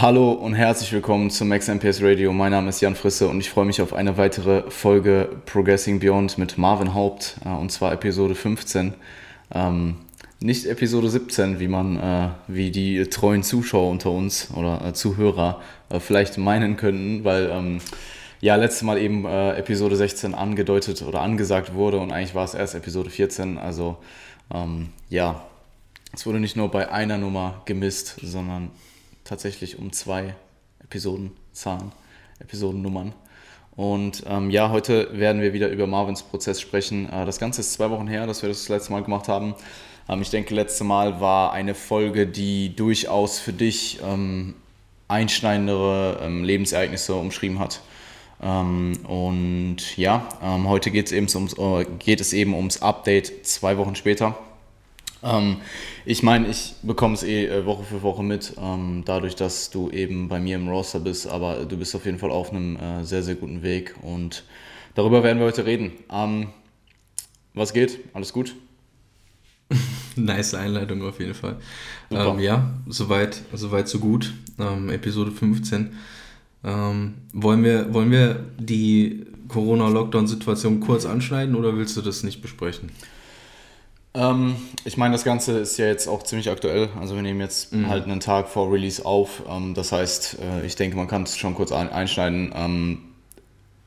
Hallo und herzlich willkommen zum Max MPS Radio. Mein Name ist Jan Frisse und ich freue mich auf eine weitere Folge Progressing Beyond mit Marvin Haupt äh, und zwar Episode 15. Ähm, nicht Episode 17, wie man, äh, wie die treuen Zuschauer unter uns oder äh, Zuhörer äh, vielleicht meinen könnten, weil ähm, ja letztes Mal eben äh, Episode 16 angedeutet oder angesagt wurde und eigentlich war es erst Episode 14. Also ähm, ja, es wurde nicht nur bei einer Nummer gemisst, sondern tatsächlich um zwei Episodenzahlen, Episodennummern. Und ähm, ja, heute werden wir wieder über Marvins Prozess sprechen. Äh, das Ganze ist zwei Wochen her, dass wir das, das letzte Mal gemacht haben. Ähm, ich denke, letzte Mal war eine Folge, die durchaus für dich ähm, einschneidendere ähm, Lebensereignisse umschrieben hat. Ähm, und ja, ähm, heute geht es, eben ums, äh, geht es eben ums Update zwei Wochen später. Ähm, ich meine, ich bekomme es eh äh, Woche für Woche mit, ähm, dadurch, dass du eben bei mir im Roster bist, aber du bist auf jeden Fall auf einem äh, sehr, sehr guten Weg und darüber werden wir heute reden. Ähm, was geht? Alles gut? nice Einleitung auf jeden Fall. Ähm, ja, soweit, soweit so gut. Ähm, Episode 15. Ähm, wollen, wir, wollen wir die Corona-Lockdown-Situation kurz anschneiden oder willst du das nicht besprechen? Ähm, ich meine, das Ganze ist ja jetzt auch ziemlich aktuell. Also wir nehmen jetzt mhm. halt einen Tag vor Release auf. Ähm, das heißt, äh, ich denke, man kann es schon kurz ein einschneiden. Ähm,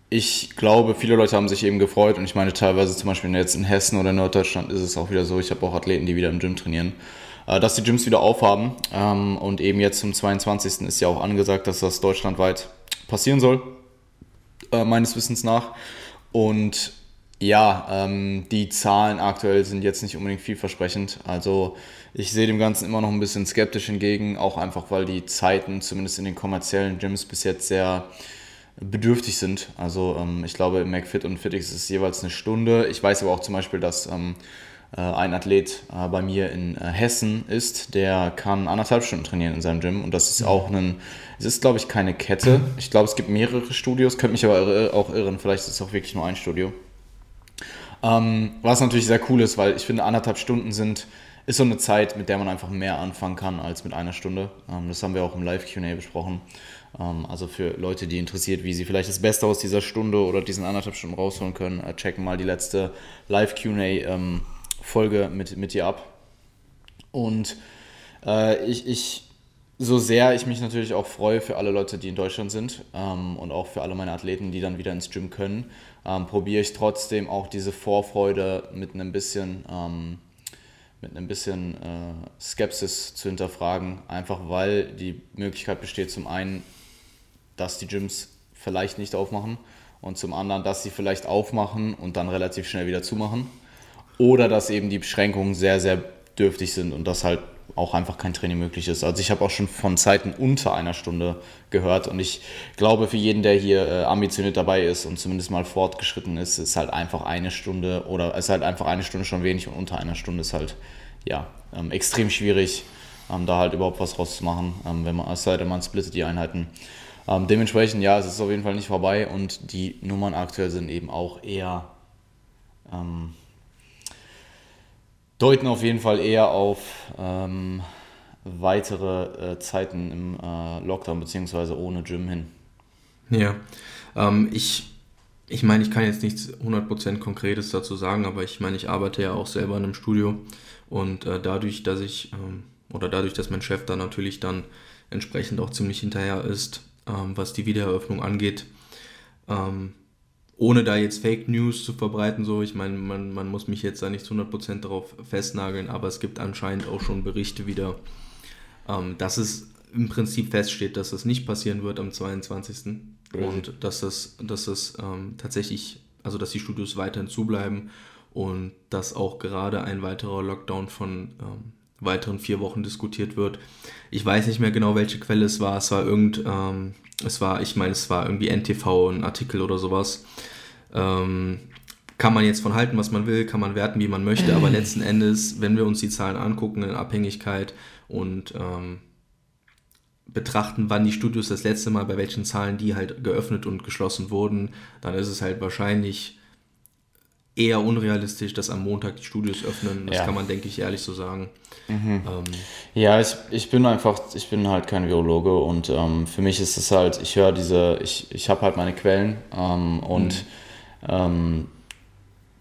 ich glaube, viele Leute haben sich eben gefreut und ich meine teilweise zum Beispiel jetzt in Hessen oder Norddeutschland ist es auch wieder so. Ich habe auch Athleten, die wieder im Gym trainieren, äh, dass die Gyms wieder aufhaben. Ähm, und eben jetzt zum 22. ist ja auch angesagt, dass das deutschlandweit passieren soll, äh, meines Wissens nach. Und ja, ähm, die Zahlen aktuell sind jetzt nicht unbedingt vielversprechend. Also ich sehe dem Ganzen immer noch ein bisschen skeptisch entgegen, auch einfach weil die Zeiten zumindest in den kommerziellen Gyms bis jetzt sehr bedürftig sind. Also ähm, ich glaube, im McFit und Fitix ist es jeweils eine Stunde. Ich weiß aber auch zum Beispiel, dass ähm, äh, ein Athlet äh, bei mir in äh, Hessen ist, der kann anderthalb Stunden trainieren in seinem Gym und das ist auch ein, es ist glaube ich keine Kette. Ich glaube, es gibt mehrere Studios, könnte mich aber auch irren, vielleicht ist es auch wirklich nur ein Studio. Ähm, was natürlich sehr cool ist, weil ich finde, anderthalb Stunden sind, ist so eine Zeit, mit der man einfach mehr anfangen kann als mit einer Stunde. Ähm, das haben wir auch im Live-QA besprochen. Ähm, also für Leute, die interessiert, wie sie vielleicht das Beste aus dieser Stunde oder diesen anderthalb Stunden rausholen können, äh, checken mal die letzte Live-QA-Folge ähm, mit, mit dir ab. Und äh, ich, ich so sehr ich mich natürlich auch freue für alle Leute, die in Deutschland sind ähm, und auch für alle meine Athleten, die dann wieder ins Gym können, ähm, probiere ich trotzdem auch diese Vorfreude mit einem bisschen, ähm, mit einem bisschen äh, Skepsis zu hinterfragen, einfach weil die Möglichkeit besteht, zum einen, dass die Gyms vielleicht nicht aufmachen und zum anderen, dass sie vielleicht aufmachen und dann relativ schnell wieder zumachen. Oder dass eben die Beschränkungen sehr, sehr dürftig sind und das halt auch einfach kein Training möglich ist. Also ich habe auch schon von Zeiten unter einer Stunde gehört und ich glaube, für jeden, der hier äh, ambitioniert dabei ist und zumindest mal fortgeschritten ist, ist halt einfach eine Stunde oder ist halt einfach eine Stunde schon wenig und unter einer Stunde ist halt ja ähm, extrem schwierig, ähm, da halt überhaupt was rauszumachen, ähm, wenn man, es sei denn, man splittet die Einheiten. Ähm, dementsprechend, ja, es ist auf jeden Fall nicht vorbei und die Nummern aktuell sind eben auch eher ähm, deuten auf jeden Fall eher auf ähm, weitere äh, Zeiten im äh, Lockdown bzw. ohne Gym hin. Ja, ähm, ich, ich meine, ich kann jetzt nichts 100% Konkretes dazu sagen, aber ich meine, ich arbeite ja auch selber in einem Studio und äh, dadurch, dass ich ähm, oder dadurch, dass mein Chef da natürlich dann entsprechend auch ziemlich hinterher ist, ähm, was die Wiedereröffnung angeht, ähm, ohne da jetzt Fake News zu verbreiten, so, ich meine, man, man muss mich jetzt da nicht zu 100% darauf festnageln, aber es gibt anscheinend auch schon Berichte wieder, ähm, dass es im Prinzip feststeht, dass das nicht passieren wird am 22. Mhm. Und dass das, dass das ähm, tatsächlich, also dass die Studios weiterhin zubleiben und dass auch gerade ein weiterer Lockdown von ähm, weiteren vier Wochen diskutiert wird. Ich weiß nicht mehr genau, welche Quelle es war. Es war irgend, ähm, es war, ich meine, es war irgendwie NTV, ein Artikel oder sowas. Ähm, kann man jetzt von halten, was man will, kann man werten, wie man möchte, aber letzten Endes, wenn wir uns die Zahlen angucken in Abhängigkeit und ähm, betrachten, wann die Studios das letzte Mal, bei welchen Zahlen die halt geöffnet und geschlossen wurden, dann ist es halt wahrscheinlich eher unrealistisch, dass am Montag die Studios öffnen. Das ja. kann man, denke ich, ehrlich so sagen. Mhm. Ähm, ja, ich, ich bin einfach, ich bin halt kein Virologe und ähm, für mich ist es halt, ich höre diese, ich, ich habe halt meine Quellen ähm, und mhm. Ähm,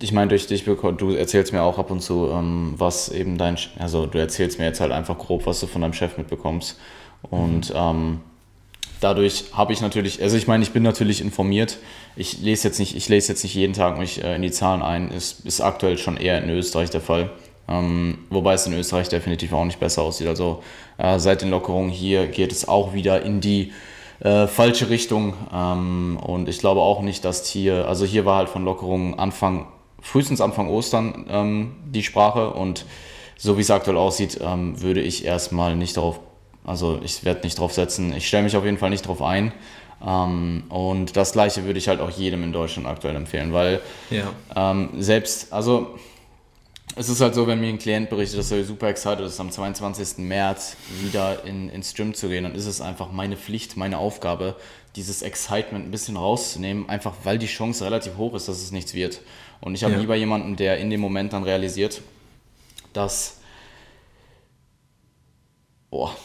ich meine, durch dich, du erzählst mir auch ab und zu, ähm, was eben dein, also du erzählst mir jetzt halt einfach grob, was du von deinem Chef mitbekommst und mhm. Ähm, dadurch habe ich natürlich, also ich meine, ich bin natürlich informiert. Ich lese jetzt nicht, ich lese jetzt nicht jeden Tag mich äh, in die Zahlen ein. Ist, ist aktuell schon eher in Österreich der Fall. Ähm, wobei es in Österreich definitiv auch nicht besser aussieht. Also äh, seit den Lockerungen hier geht es auch wieder in die äh, falsche Richtung. Ähm, und ich glaube auch nicht, dass hier, also hier war halt von Lockerungen Anfang, frühestens Anfang Ostern ähm, die Sprache. Und so wie es aktuell aussieht, ähm, würde ich erstmal nicht darauf also ich werde nicht drauf setzen. Ich stelle mich auf jeden Fall nicht drauf ein. Ähm, und das gleiche würde ich halt auch jedem in Deutschland aktuell empfehlen, weil ja. ähm, selbst, also es ist halt so, wenn mir ein Klient berichtet, dass er super excited ist, am 22. März wieder in, ins Gym zu gehen, dann ist es einfach meine Pflicht, meine Aufgabe, dieses Excitement ein bisschen rauszunehmen, einfach weil die Chance relativ hoch ist, dass es nichts wird. Und ich habe ja. lieber jemanden, der in dem Moment dann realisiert, dass. Boah,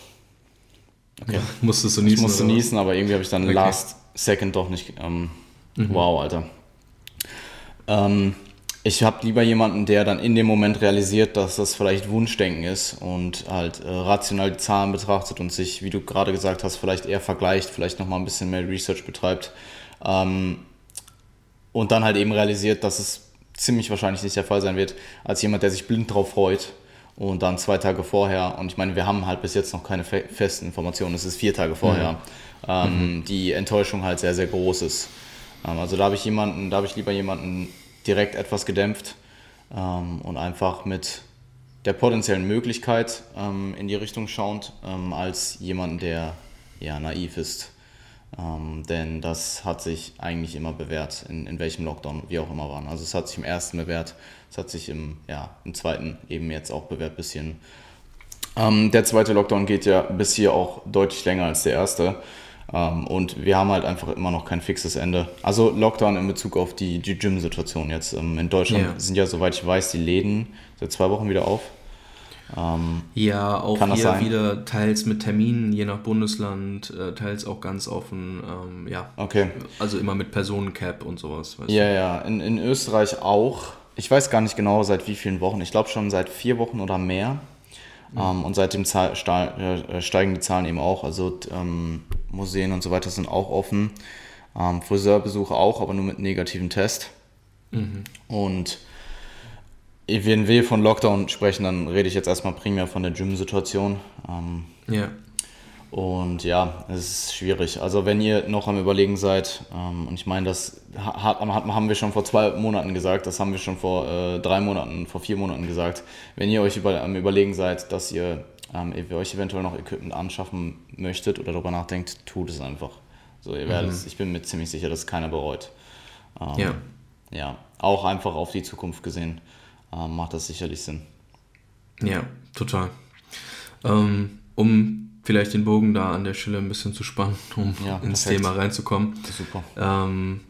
Okay. Ja, musstest du niesen? Ich musste niesen, aber irgendwie habe ich dann okay. last second doch nicht. Ähm, mhm. Wow, Alter. Ähm, ich habe lieber jemanden, der dann in dem Moment realisiert, dass das vielleicht Wunschdenken ist und halt äh, rational die Zahlen betrachtet und sich, wie du gerade gesagt hast, vielleicht eher vergleicht, vielleicht nochmal ein bisschen mehr Research betreibt. Ähm, und dann halt eben realisiert, dass es ziemlich wahrscheinlich nicht der Fall sein wird, als jemand, der sich blind drauf freut und dann zwei Tage vorher, und ich meine, wir haben halt bis jetzt noch keine fe festen Informationen, es ist vier Tage vorher, mhm. Ähm, mhm. die Enttäuschung halt sehr, sehr groß ist. Ähm, also da habe ich jemanden, da habe ich lieber jemanden direkt etwas gedämpft ähm, und einfach mit der potenziellen Möglichkeit ähm, in die Richtung schauend, ähm, als jemanden, der ja naiv ist. Ähm, denn das hat sich eigentlich immer bewährt, in, in welchem Lockdown wir auch immer waren. Also es hat sich im ersten bewährt, es hat sich im, ja, im zweiten eben jetzt auch bewährt bisschen. Ähm, der zweite Lockdown geht ja bis hier auch deutlich länger als der erste. Ähm, und wir haben halt einfach immer noch kein fixes Ende. Also Lockdown in Bezug auf die, die Gym-Situation jetzt. Ähm, in Deutschland yeah. sind ja, soweit ich weiß, die Läden seit zwei Wochen wieder auf. Ähm, ja, auch hier sein? wieder teils mit Terminen, je nach Bundesland, äh, teils auch ganz offen. Ähm, ja, okay. Also immer mit Personencap und sowas. ja, du? ja, in, in Österreich auch. Ich weiß gar nicht genau seit wie vielen Wochen. Ich glaube schon seit vier Wochen oder mehr. Mhm. Ähm, und seitdem äh, steigen die Zahlen eben auch. Also ähm, Museen und so weiter sind auch offen. Ähm, Friseurbesuche auch, aber nur mit negativem Test. Mhm. Und wenn wir von Lockdown sprechen, dann rede ich jetzt erstmal primär von der Gym-Situation. Ähm, ja. Und ja, es ist schwierig. Also wenn ihr noch am Überlegen seid, ähm, und ich meine, das hat, haben wir schon vor zwei Monaten gesagt, das haben wir schon vor äh, drei Monaten, vor vier Monaten gesagt. Wenn ihr euch über, am Überlegen seid, dass ihr ähm, euch eventuell noch Equipment anschaffen möchtet oder darüber nachdenkt, tut es einfach. So, ihr werdet, mhm. ich bin mir ziemlich sicher, dass keiner bereut. Ähm, ja. Ja, auch einfach auf die Zukunft gesehen äh, macht das sicherlich Sinn. Ja, total. Ähm, um vielleicht den Bogen da an der Stelle ein bisschen zu spannen, um ja, ins Thema reinzukommen. Super. Ähm,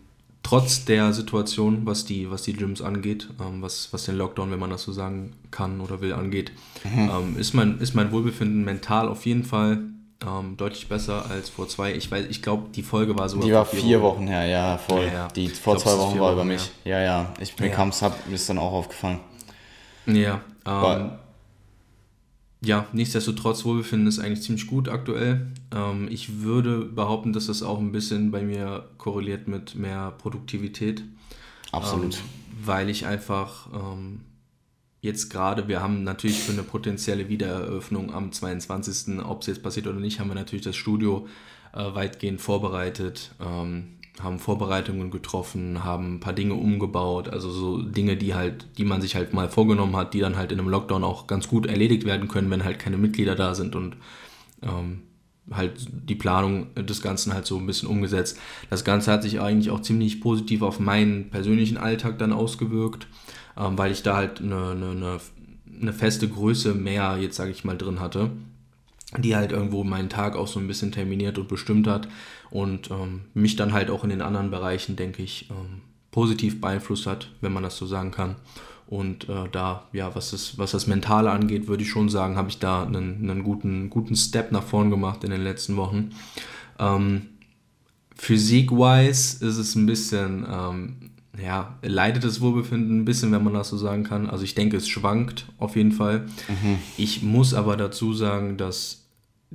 trotz der Situation, was die, was die Gyms angeht, ähm, was, was den Lockdown, wenn man das so sagen kann oder will, angeht, mhm. ähm, ist, mein, ist mein Wohlbefinden mental auf jeden Fall ähm, deutlich besser als vor zwei. Ich weiß, ich glaube, die Folge war so. Die war vier, vier Wochen. Wochen her, ja, voll. Ja, ja. Die vor glaub, zwei Wochen war über mich. Ja, ja. Ich, mir ja. kam es, mir ist dann auch aufgefallen. Ja, ähm, ja, nichtsdestotrotz, Wohlbefinden ist eigentlich ziemlich gut aktuell. Ähm, ich würde behaupten, dass das auch ein bisschen bei mir korreliert mit mehr Produktivität. Absolut. Ähm, weil ich einfach ähm, jetzt gerade, wir haben natürlich für eine potenzielle Wiedereröffnung am 22., ob es jetzt passiert oder nicht, haben wir natürlich das Studio äh, weitgehend vorbereitet. Haben Vorbereitungen getroffen, haben ein paar Dinge umgebaut, also so Dinge, die halt, die man sich halt mal vorgenommen hat, die dann halt in einem Lockdown auch ganz gut erledigt werden können, wenn halt keine Mitglieder da sind und ähm, halt die Planung des Ganzen halt so ein bisschen umgesetzt. Das Ganze hat sich eigentlich auch ziemlich positiv auf meinen persönlichen Alltag dann ausgewirkt, ähm, weil ich da halt eine, eine, eine feste Größe mehr, jetzt sage ich mal, drin hatte die halt irgendwo meinen Tag auch so ein bisschen terminiert und bestimmt hat und ähm, mich dann halt auch in den anderen Bereichen, denke ich, ähm, positiv beeinflusst hat, wenn man das so sagen kann. Und äh, da, ja, was das, was das Mentale angeht, würde ich schon sagen, habe ich da einen, einen guten, guten Step nach vorn gemacht in den letzten Wochen. Ähm, Physik-wise ist es ein bisschen, ähm, ja, leidet das Wohlbefinden ein bisschen, wenn man das so sagen kann. Also ich denke, es schwankt auf jeden Fall. Mhm. Ich muss aber dazu sagen, dass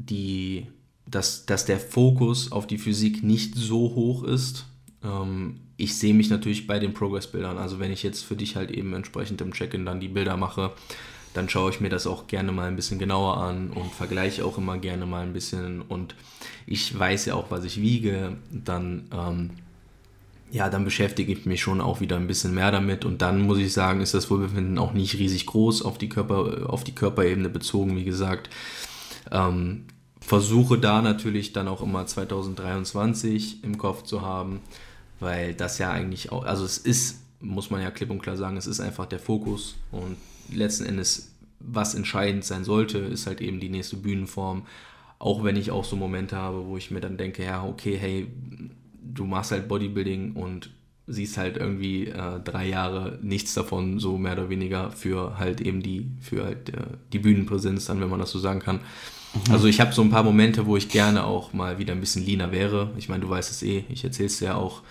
die, dass, dass der Fokus auf die Physik nicht so hoch ist. Ähm, ich sehe mich natürlich bei den Progress-Bildern. Also wenn ich jetzt für dich halt eben entsprechend im Check-in dann die Bilder mache, dann schaue ich mir das auch gerne mal ein bisschen genauer an und vergleiche auch immer gerne mal ein bisschen. Und ich weiß ja auch, was ich wiege. Dann, ähm, ja, dann beschäftige ich mich schon auch wieder ein bisschen mehr damit. Und dann muss ich sagen, ist das Wohlbefinden auch nicht riesig groß auf die, Körper, auf die Körperebene bezogen, wie gesagt. Ähm, versuche da natürlich dann auch immer 2023 im Kopf zu haben weil das ja eigentlich auch, also es ist, muss man ja klipp und klar sagen, es ist einfach der Fokus und letzten Endes, was entscheidend sein sollte, ist halt eben die nächste Bühnenform. Auch wenn ich auch so Momente habe, wo ich mir dann denke, ja, okay, hey, du machst halt Bodybuilding und siehst halt irgendwie äh, drei Jahre nichts davon, so mehr oder weniger für halt eben die, für halt äh, die Bühnenpräsenz dann, wenn man das so sagen kann. Mhm. Also ich habe so ein paar Momente, wo ich gerne auch mal wieder ein bisschen leaner wäre. Ich meine, du weißt es eh, ich erzähle es dir ja auch.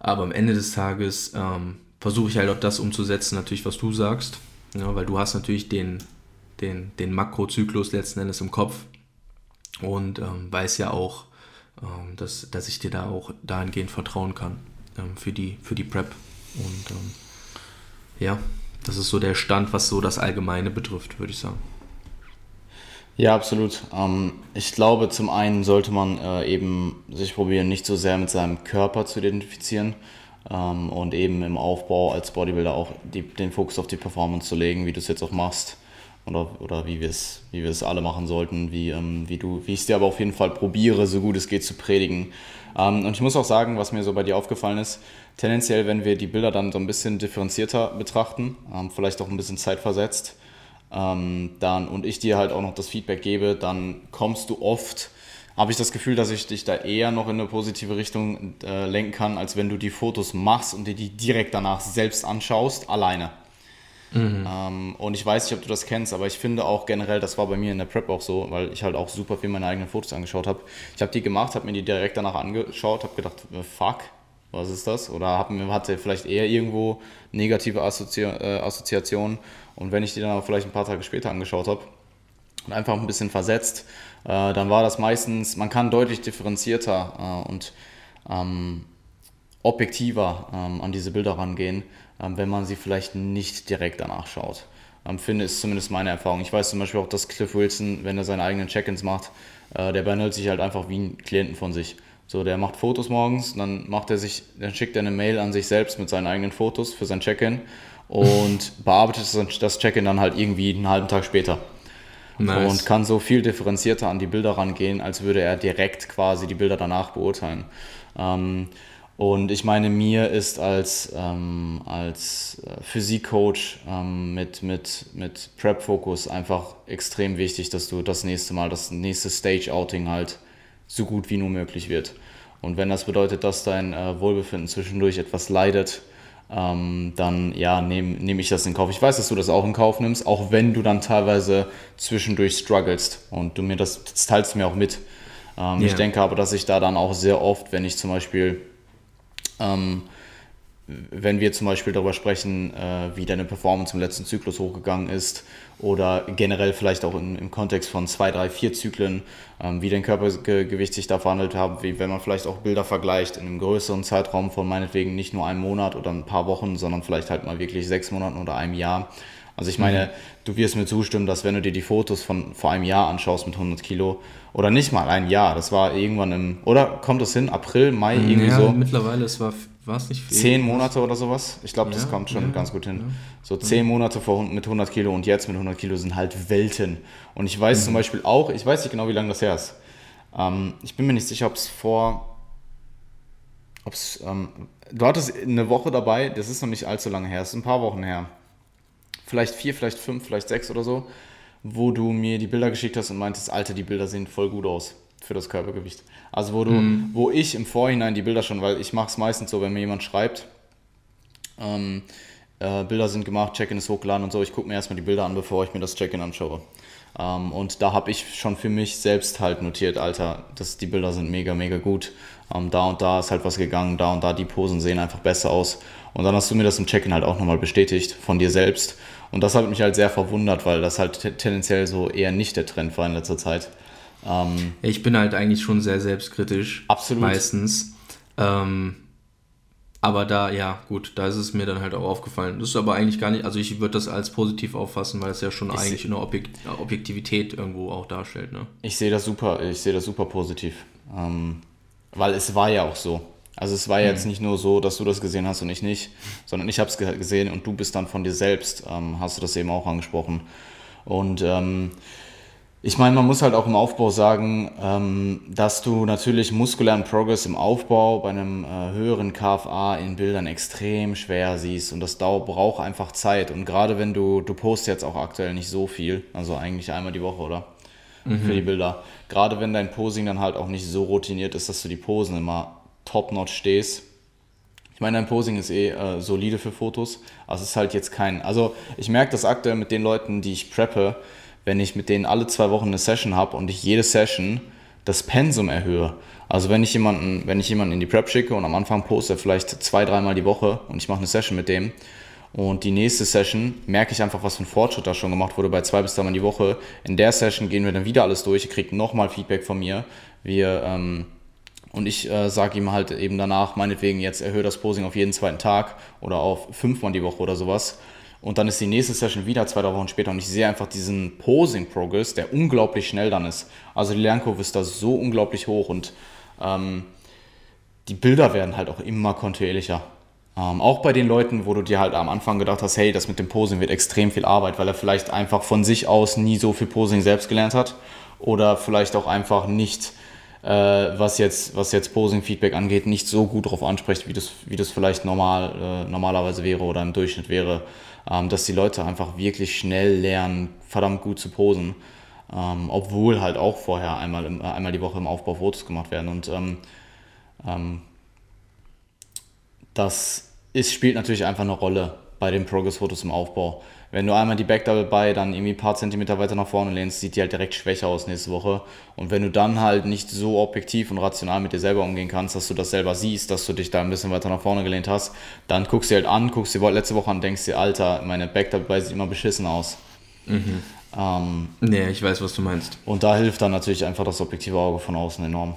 Aber am Ende des Tages ähm, versuche ich halt auch das umzusetzen, natürlich, was du sagst. Ja, weil du hast natürlich den, den, den Makrozyklus letzten Endes im Kopf und ähm, weiß ja auch, ähm, dass, dass ich dir da auch dahingehend vertrauen kann ähm, für, die, für die Prep. Und ähm, ja, das ist so der Stand, was so das Allgemeine betrifft, würde ich sagen. Ja, absolut. Ähm, ich glaube, zum einen sollte man äh, eben sich probieren, nicht so sehr mit seinem Körper zu identifizieren ähm, und eben im Aufbau als Bodybuilder auch die, den Fokus auf die Performance zu legen, wie du es jetzt auch machst oder, oder wie wir es wie alle machen sollten, wie, ähm, wie wie ich es dir aber auf jeden Fall probiere, so gut es geht zu predigen. Ähm, und ich muss auch sagen, was mir so bei dir aufgefallen ist, tendenziell, wenn wir die Bilder dann so ein bisschen differenzierter betrachten, ähm, vielleicht auch ein bisschen zeitversetzt, ähm, dann, und ich dir halt auch noch das Feedback gebe, dann kommst du oft, habe ich das Gefühl, dass ich dich da eher noch in eine positive Richtung äh, lenken kann, als wenn du die Fotos machst und dir die direkt danach selbst anschaust, alleine. Mhm. Ähm, und ich weiß nicht, ob du das kennst, aber ich finde auch generell, das war bei mir in der Prep auch so, weil ich halt auch super viel meine eigenen Fotos angeschaut habe. Ich habe die gemacht, habe mir die direkt danach angeschaut, habe gedacht, äh, fuck, was ist das? Oder hab, hatte vielleicht eher irgendwo negative Assozi äh, Assoziationen und wenn ich die dann aber vielleicht ein paar Tage später angeschaut habe und einfach ein bisschen versetzt, äh, dann war das meistens, man kann deutlich differenzierter äh, und ähm, objektiver ähm, an diese Bilder rangehen, wenn man sie vielleicht nicht direkt danach schaut. Ähm, finde, ist zumindest meine Erfahrung. Ich weiß zum Beispiel auch, dass Cliff Wilson, wenn er seine eigenen Check-ins macht, äh, der behandelt sich halt einfach wie ein Klienten von sich. So, der macht Fotos morgens, dann macht er sich, dann schickt er eine Mail an sich selbst mit seinen eigenen Fotos für sein Check-in und bearbeitet das Check-in dann halt irgendwie einen halben Tag später. Nice. Und kann so viel differenzierter an die Bilder rangehen, als würde er direkt quasi die Bilder danach beurteilen. Ähm, und ich meine, mir ist als, ähm, als äh, Physikcoach ähm, mit, mit, mit Prep-Fokus einfach extrem wichtig, dass du das nächste Mal, das nächste Stage-Outing halt so gut wie nur möglich wird. Und wenn das bedeutet, dass dein äh, Wohlbefinden zwischendurch etwas leidet, ähm, dann ja, nehme nehm ich das in Kauf. Ich weiß, dass du das auch in Kauf nimmst, auch wenn du dann teilweise zwischendurch strugglest und du mir das, das teilst mir auch mit. Ähm, yeah. Ich denke aber, dass ich da dann auch sehr oft, wenn ich zum Beispiel, ähm, wenn wir zum Beispiel darüber sprechen, äh, wie deine Performance im letzten Zyklus hochgegangen ist oder generell vielleicht auch in, im Kontext von zwei, drei, vier Zyklen, ähm, wie dein Körpergewicht sich da verhandelt hat, wie wenn man vielleicht auch Bilder vergleicht in einem größeren Zeitraum von meinetwegen nicht nur einem Monat oder ein paar Wochen, sondern vielleicht halt mal wirklich sechs Monaten oder einem Jahr. Also ich meine, mhm. du wirst mir zustimmen, dass wenn du dir die Fotos von vor einem Jahr anschaust mit 100 Kilo oder nicht mal ein Jahr, das war irgendwann im, oder kommt es hin, April, Mai, irgendwie ja, so? mittlerweile, es war war es nicht viel? Zehn Monate oder sowas. Ich glaube, das ja, kommt schon ja, ganz gut hin. So zehn Monate vor, mit 100 Kilo und jetzt mit 100 Kilo sind halt Welten. Und ich weiß mhm. zum Beispiel auch, ich weiß nicht genau, wie lange das her ist. Ähm, ich bin mir nicht sicher, ob es vor. Ob's, ähm, du hattest eine Woche dabei, das ist noch nicht allzu lange her, das ist ein paar Wochen her. Vielleicht vier, vielleicht fünf, vielleicht sechs oder so, wo du mir die Bilder geschickt hast und meintest, Alter, die Bilder sehen voll gut aus für das Körpergewicht. Also wo du, mhm. wo ich im Vorhinein die Bilder schon, weil ich mache es meistens so, wenn mir jemand schreibt, Ähm, äh, Bilder sind gemacht, Check-in ist hochgeladen und so. Ich gucke mir erstmal die Bilder an, bevor ich mir das Check-in anschaue. Ähm, und da habe ich schon für mich selbst halt notiert, Alter, dass die Bilder sind mega, mega gut. Ähm, da und da ist halt was gegangen, da und da die Posen sehen einfach besser aus. Und dann hast du mir das im Check-in halt auch nochmal bestätigt von dir selbst. Und das hat mich halt sehr verwundert, weil das halt tendenziell so eher nicht der Trend war in letzter Zeit. Ähm, ich bin halt eigentlich schon sehr selbstkritisch. Absolut. Meistens. Ähm, aber da, ja, gut, da ist es mir dann halt auch aufgefallen. Das ist aber eigentlich gar nicht, also ich würde das als positiv auffassen, weil es ja schon ich eigentlich eine Objekt Objektivität irgendwo auch darstellt. Ne? Ich sehe das super, ich sehe das super positiv. Ähm, weil es war ja auch so. Also es war jetzt nicht nur so, dass du das gesehen hast und ich nicht, sondern ich habe es gesehen und du bist dann von dir selbst, ähm, hast du das eben auch angesprochen. Und ähm, ich meine, man muss halt auch im Aufbau sagen, ähm, dass du natürlich muskulären Progress im Aufbau bei einem äh, höheren KFA in Bildern extrem schwer siehst und das Dauer braucht einfach Zeit. Und gerade wenn du, du postest jetzt auch aktuell nicht so viel, also eigentlich einmal die Woche, oder? Mhm. Für die Bilder. Gerade wenn dein Posing dann halt auch nicht so routiniert ist, dass du die Posen immer top-notch stehst. Ich meine, dein Posing ist eh äh, solide für Fotos, aber es ist halt jetzt kein. Also ich merke das aktuell mit den Leuten, die ich preppe, wenn ich mit denen alle zwei Wochen eine Session habe und ich jede Session das Pensum erhöhe. Also wenn ich jemanden, wenn ich jemanden in die Prep schicke und am Anfang poste vielleicht zwei, dreimal die Woche und ich mache eine Session mit dem und die nächste Session merke ich einfach, was für ein Fortschritt da schon gemacht wurde bei zwei bis dreimal die Woche. In der Session gehen wir dann wieder alles durch, ihr kriegt nochmal Feedback von mir. Wir, ähm, und ich äh, sage ihm halt eben danach, meinetwegen jetzt erhöhe das Posing auf jeden zweiten Tag oder auf fünfmal die Woche oder sowas. Und dann ist die nächste Session wieder zwei, drei Wochen später und ich sehe einfach diesen Posing-Progress, der unglaublich schnell dann ist. Also die Lernkurve ist da so unglaublich hoch und ähm, die Bilder werden halt auch immer kontinuierlicher. Ähm, auch bei den Leuten, wo du dir halt am Anfang gedacht hast, hey, das mit dem Posing wird extrem viel Arbeit, weil er vielleicht einfach von sich aus nie so viel Posing selbst gelernt hat oder vielleicht auch einfach nicht, was jetzt, was jetzt Posing-Feedback angeht, nicht so gut darauf anspricht, wie das, wie das vielleicht normal, äh, normalerweise wäre oder im Durchschnitt wäre ähm, dass die Leute einfach wirklich schnell lernen, verdammt gut zu posen. Ähm, obwohl halt auch vorher einmal, im, einmal die Woche im Aufbau Fotos gemacht werden. Und ähm, ähm, das ist, spielt natürlich einfach eine Rolle bei den Progress-Fotos im Aufbau. Wenn du einmal die Backdouble bei dann irgendwie ein paar Zentimeter weiter nach vorne lehnst, sieht die halt direkt schwächer aus nächste Woche. Und wenn du dann halt nicht so objektiv und rational mit dir selber umgehen kannst, dass du das selber siehst, dass du dich da ein bisschen weiter nach vorne gelehnt hast, dann guckst du halt an, guckst dir letzte Woche an, denkst dir, Alter, meine Backdouble sieht immer beschissen aus. Mhm. Ähm, nee, ich weiß, was du meinst. Und da hilft dann natürlich einfach das objektive Auge von außen enorm.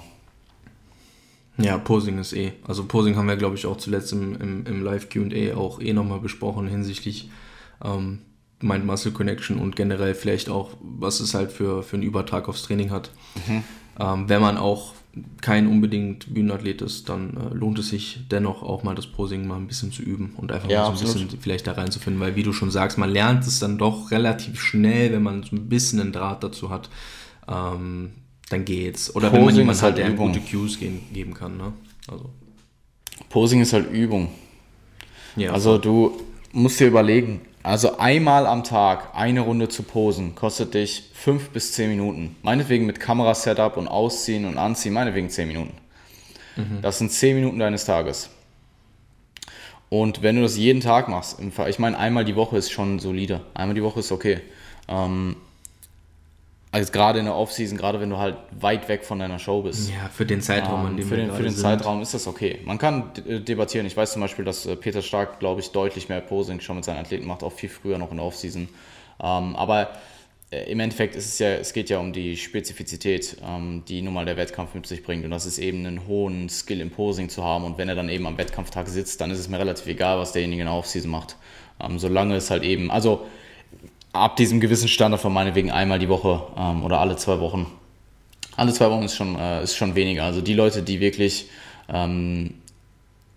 Ja, Posing ist eh. Also Posing haben wir, glaube ich, auch zuletzt im, im, im Live-QA auch eh nochmal besprochen hinsichtlich ähm, Mind-Muscle Connection und generell vielleicht auch, was es halt für, für einen Übertrag aufs Training hat. Mhm. Ähm, wenn man auch kein unbedingt Bühnenathlet ist, dann äh, lohnt es sich dennoch auch mal das Posing mal ein bisschen zu üben und einfach ja, mal so ein absolut. bisschen vielleicht da reinzufinden, weil wie du schon sagst, man lernt es dann doch relativ schnell, wenn man so ein bisschen einen Draht dazu hat. Ähm, dann geht's. Oder Posing wenn man jemanden halt, der Übung. gute Cues geben, geben kann. Ne? Also. Posing ist halt Übung. Ja, also du musst dir überlegen, also einmal am Tag eine Runde zu posen, kostet dich fünf bis zehn Minuten. Meinetwegen mit Kamerasetup und Ausziehen und Anziehen, meinetwegen zehn Minuten. Mhm. Das sind zehn Minuten deines Tages. Und wenn du das jeden Tag machst, ich meine, einmal die Woche ist schon solide. Einmal die Woche ist okay. Ähm, also gerade in der Offseason, gerade wenn du halt weit weg von deiner Show bist. Ja, für den Zeitraum, ähm, Für den, für den Zeitraum ist das okay. Man kann äh, debattieren. Ich weiß zum Beispiel, dass äh, Peter Stark, glaube ich, deutlich mehr Posing schon mit seinen Athleten macht, auch viel früher noch in der Offseason. Ähm, aber äh, im Endeffekt ist es ja, es geht ja um die Spezifizität, ähm, die nun mal der Wettkampf mit sich bringt. Und das ist eben einen hohen Skill im Posing zu haben. Und wenn er dann eben am Wettkampftag sitzt, dann ist es mir relativ egal, was derjenige in der Offseason macht. Ähm, solange es halt eben, also ab diesem gewissen Standard von meinetwegen einmal die Woche ähm, oder alle zwei Wochen. Alle zwei Wochen ist schon, äh, ist schon weniger. Also die Leute, die wirklich ähm,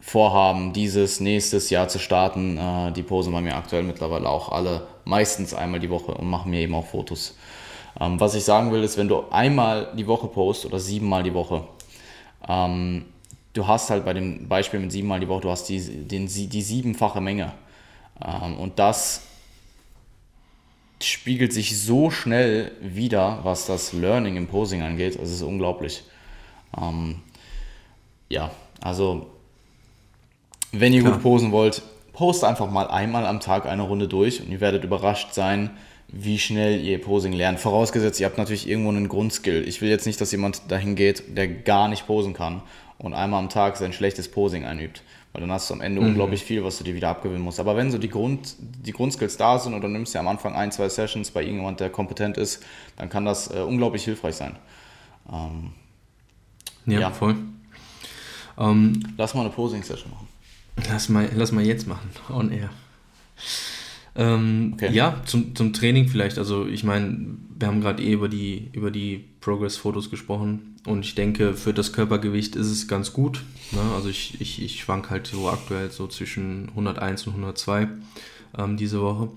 vorhaben, dieses nächstes Jahr zu starten, äh, die posen bei mir aktuell mittlerweile auch alle meistens einmal die Woche und machen mir eben auch Fotos. Ähm, was ich sagen will, ist, wenn du einmal die Woche postest oder siebenmal die Woche, ähm, du hast halt bei dem Beispiel mit siebenmal die Woche, du hast die, den, die siebenfache Menge. Ähm, und das spiegelt sich so schnell wieder, was das Learning im Posing angeht. Es ist unglaublich. Ähm, ja, also wenn ihr Klar. gut posen wollt, post einfach mal einmal am Tag eine Runde durch und ihr werdet überrascht sein, wie schnell ihr Posing lernt. Vorausgesetzt, ihr habt natürlich irgendwo einen Grundskill. Ich will jetzt nicht, dass jemand dahin geht, der gar nicht posen kann und einmal am Tag sein schlechtes Posing einübt. Weil dann hast du am Ende mhm. unglaublich viel, was du dir wieder abgewinnen musst. Aber wenn so die, Grund, die Grundskills da sind und du nimmst ja am Anfang ein, zwei Sessions bei irgendjemand, der kompetent ist, dann kann das äh, unglaublich hilfreich sein. Ähm, ja, ja, voll. Ähm, lass mal eine Posing-Session machen. Lass mal, lass mal jetzt machen, on air. Ähm, okay. Ja, zum, zum Training vielleicht. Also ich meine, wir haben gerade eh über die, über die Progress-Fotos gesprochen und ich denke, für das Körpergewicht ist es ganz gut. Ne? Also ich, ich, ich schwank halt so aktuell so zwischen 101 und 102 ähm, diese Woche.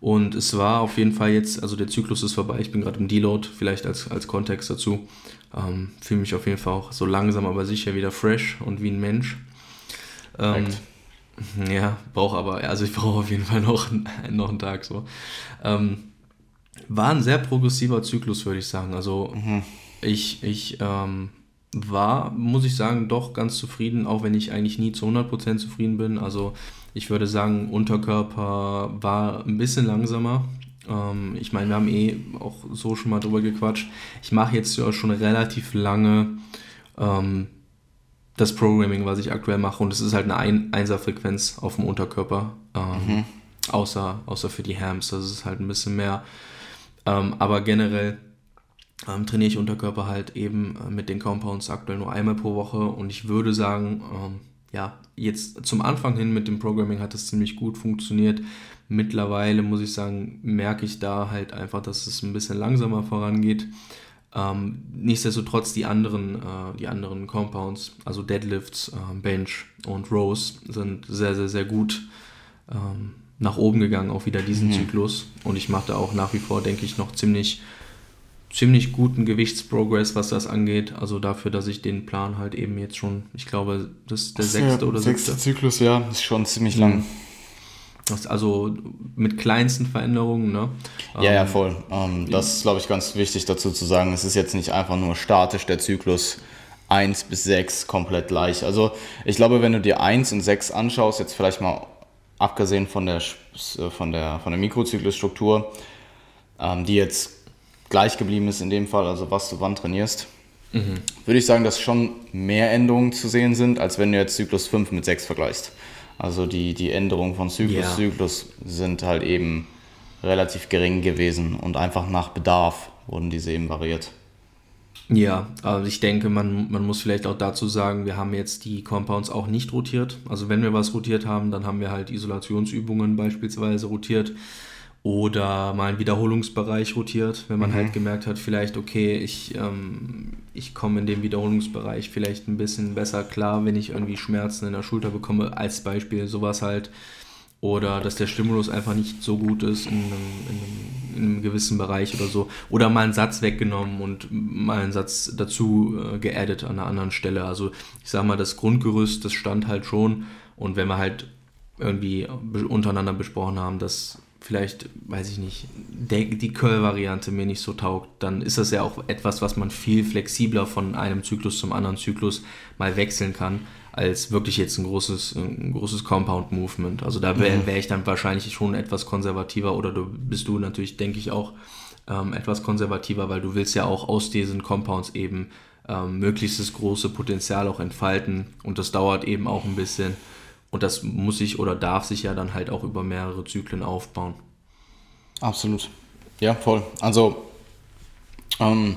Und es war auf jeden Fall jetzt, also der Zyklus ist vorbei, ich bin gerade im Deload, vielleicht als, als Kontext dazu. Ähm, Fühle mich auf jeden Fall auch so langsam, aber sicher wieder fresh und wie ein Mensch. Ähm, ja, brauche aber, also ich brauche auf jeden Fall noch, noch einen Tag so. Ähm, war ein sehr progressiver Zyklus, würde ich sagen. Also mhm. ich, ich ähm, war, muss ich sagen, doch ganz zufrieden, auch wenn ich eigentlich nie zu 100% zufrieden bin. Also ich würde sagen, Unterkörper war ein bisschen langsamer. Ähm, ich meine, wir haben eh auch so schon mal drüber gequatscht. Ich mache jetzt ja schon relativ lange ähm, das Programming, was ich aktuell mache. Und es ist halt eine Ein Einserfrequenz auf dem Unterkörper. Ähm, mhm. außer, außer für die Hams. Das ist halt ein bisschen mehr. Ähm, aber generell ähm, trainiere ich Unterkörper halt eben äh, mit den Compounds aktuell nur einmal pro Woche. Und ich würde sagen, ähm, ja, jetzt zum Anfang hin mit dem Programming hat es ziemlich gut funktioniert. Mittlerweile muss ich sagen, merke ich da halt einfach, dass es ein bisschen langsamer vorangeht. Ähm, nichtsdestotrotz die anderen, äh, die anderen Compounds, also Deadlifts, äh, Bench und Rows, sind sehr, sehr, sehr gut ähm, nach oben gegangen, auch wieder diesen mhm. Zyklus. Und ich mache da auch nach wie vor, denke ich, noch ziemlich, ziemlich guten Gewichtsprogress, was das angeht. Also dafür, dass ich den Plan halt eben jetzt schon, ich glaube, das ist der sechste oder siebte. Sechste Zyklus, ja, ist schon ziemlich lang. Mhm. Also mit kleinsten Veränderungen, ne? Ja, ja, ähm, voll. Ähm, das ist, glaube ich, ganz wichtig dazu zu sagen. Es ist jetzt nicht einfach nur statisch der Zyklus 1 bis 6 komplett gleich. Also ich glaube, wenn du dir 1 und 6 anschaust, jetzt vielleicht mal abgesehen von der, von der, von der Mikrozyklusstruktur, ähm, die jetzt gleich geblieben ist in dem Fall, also was du wann trainierst, mhm. würde ich sagen, dass schon mehr Änderungen zu sehen sind, als wenn du jetzt Zyklus 5 mit 6 vergleichst. Also die, die Änderungen von Zyklus zu ja. Zyklus sind halt eben relativ gering gewesen und einfach nach Bedarf wurden diese eben variiert. Ja, also ich denke, man, man muss vielleicht auch dazu sagen, wir haben jetzt die Compounds auch nicht rotiert. Also wenn wir was rotiert haben, dann haben wir halt Isolationsübungen beispielsweise rotiert oder mal einen Wiederholungsbereich rotiert, wenn man mhm. halt gemerkt hat, vielleicht, okay, ich, ähm, ich komme in dem Wiederholungsbereich vielleicht ein bisschen besser klar, wenn ich irgendwie Schmerzen in der Schulter bekomme, als Beispiel sowas halt. Oder dass der Stimulus einfach nicht so gut ist in einem, in einem, in einem gewissen Bereich oder so. Oder mal einen Satz weggenommen und mal einen Satz dazu äh, geaddet an einer anderen Stelle. Also ich sag mal, das Grundgerüst, das stand halt schon. Und wenn wir halt irgendwie untereinander besprochen haben, dass vielleicht, weiß ich nicht, die Curl-Variante mir nicht so taugt, dann ist das ja auch etwas, was man viel flexibler von einem Zyklus zum anderen Zyklus mal wechseln kann, als wirklich jetzt ein großes, ein großes Compound-Movement. Also da wäre wär ich dann wahrscheinlich schon etwas konservativer oder du bist du natürlich, denke ich, auch ähm, etwas konservativer, weil du willst ja auch aus diesen Compounds eben ähm, möglichst große Potenzial auch entfalten und das dauert eben auch ein bisschen. Und das muss sich oder darf sich ja dann halt auch über mehrere Zyklen aufbauen. Absolut. Ja, voll. Also ähm,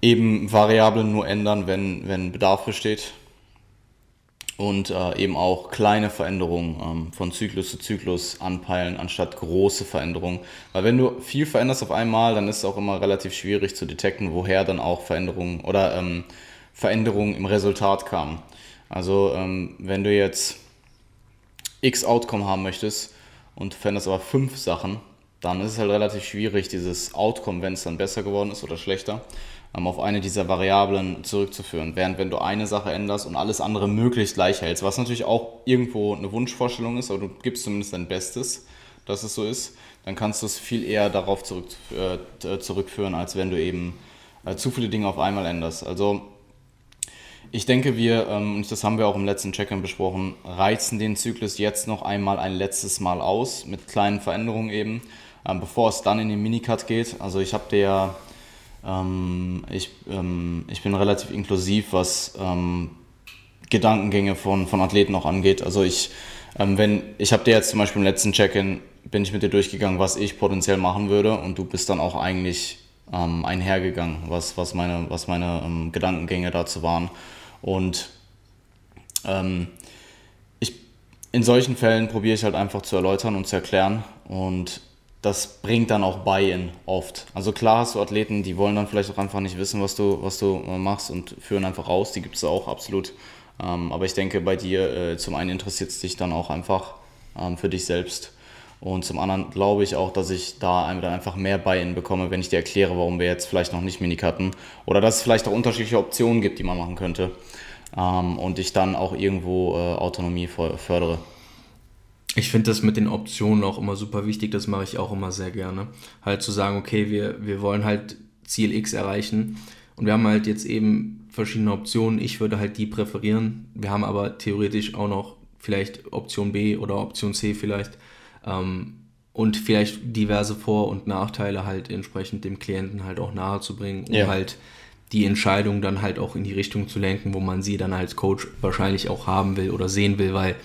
eben Variablen nur ändern, wenn, wenn Bedarf besteht. Und äh, eben auch kleine Veränderungen ähm, von Zyklus zu Zyklus anpeilen, anstatt große Veränderungen. Weil wenn du viel veränderst auf einmal, dann ist es auch immer relativ schwierig zu detekten, woher dann auch Veränderungen oder ähm, Veränderungen im Resultat kamen. Also ähm, wenn du jetzt X Outcome haben möchtest und du veränderst aber fünf Sachen, dann ist es halt relativ schwierig, dieses Outcome, wenn es dann besser geworden ist oder schlechter, ähm, auf eine dieser Variablen zurückzuführen. Während wenn du eine Sache änderst und alles andere möglichst gleich hältst, was natürlich auch irgendwo eine Wunschvorstellung ist, aber du gibst zumindest dein Bestes, dass es so ist, dann kannst du es viel eher darauf zurück, äh, zurückführen, als wenn du eben äh, zu viele Dinge auf einmal änderst. Also ich denke, wir, ähm, das haben wir auch im letzten Check-in besprochen, reizen den Zyklus jetzt noch einmal ein letztes Mal aus, mit kleinen Veränderungen eben, ähm, bevor es dann in den Minicut geht. Also ich habe dir ähm, ich, ich bin relativ inklusiv, was Gedankengänge von, von Athleten auch angeht. Also ich, wenn, ich habe dir jetzt zum Beispiel im letzten Check-in, bin ich mit dir durchgegangen, was ich potenziell machen würde und du bist dann auch eigentlich einhergegangen, was, was meine, was meine Gedankengänge dazu waren. Und ähm, ich, in solchen Fällen probiere ich halt einfach zu erläutern und zu erklären und das bringt dann auch Buy-in oft. Also klar hast du Athleten, die wollen dann vielleicht auch einfach nicht wissen, was du, was du äh, machst und führen einfach raus. Die gibt es auch absolut. Ähm, aber ich denke, bei dir äh, zum einen interessiert es dich dann auch einfach ähm, für dich selbst. Und zum anderen glaube ich auch, dass ich da einfach mehr Buy-in bekomme, wenn ich dir erkläre, warum wir jetzt vielleicht noch nicht Minik hatten. Oder dass es vielleicht auch unterschiedliche Optionen gibt, die man machen könnte. Ähm, und ich dann auch irgendwo äh, Autonomie fördere. Ich finde das mit den Optionen auch immer super wichtig, das mache ich auch immer sehr gerne. Halt zu sagen, okay, wir, wir wollen halt Ziel X erreichen und wir haben halt jetzt eben verschiedene Optionen. Ich würde halt die präferieren. Wir haben aber theoretisch auch noch vielleicht Option B oder Option C vielleicht ähm, und vielleicht diverse Vor- und Nachteile halt entsprechend dem Klienten halt auch nahe zu bringen, um ja. halt die Entscheidung dann halt auch in die Richtung zu lenken, wo man sie dann als Coach wahrscheinlich auch haben will oder sehen will, weil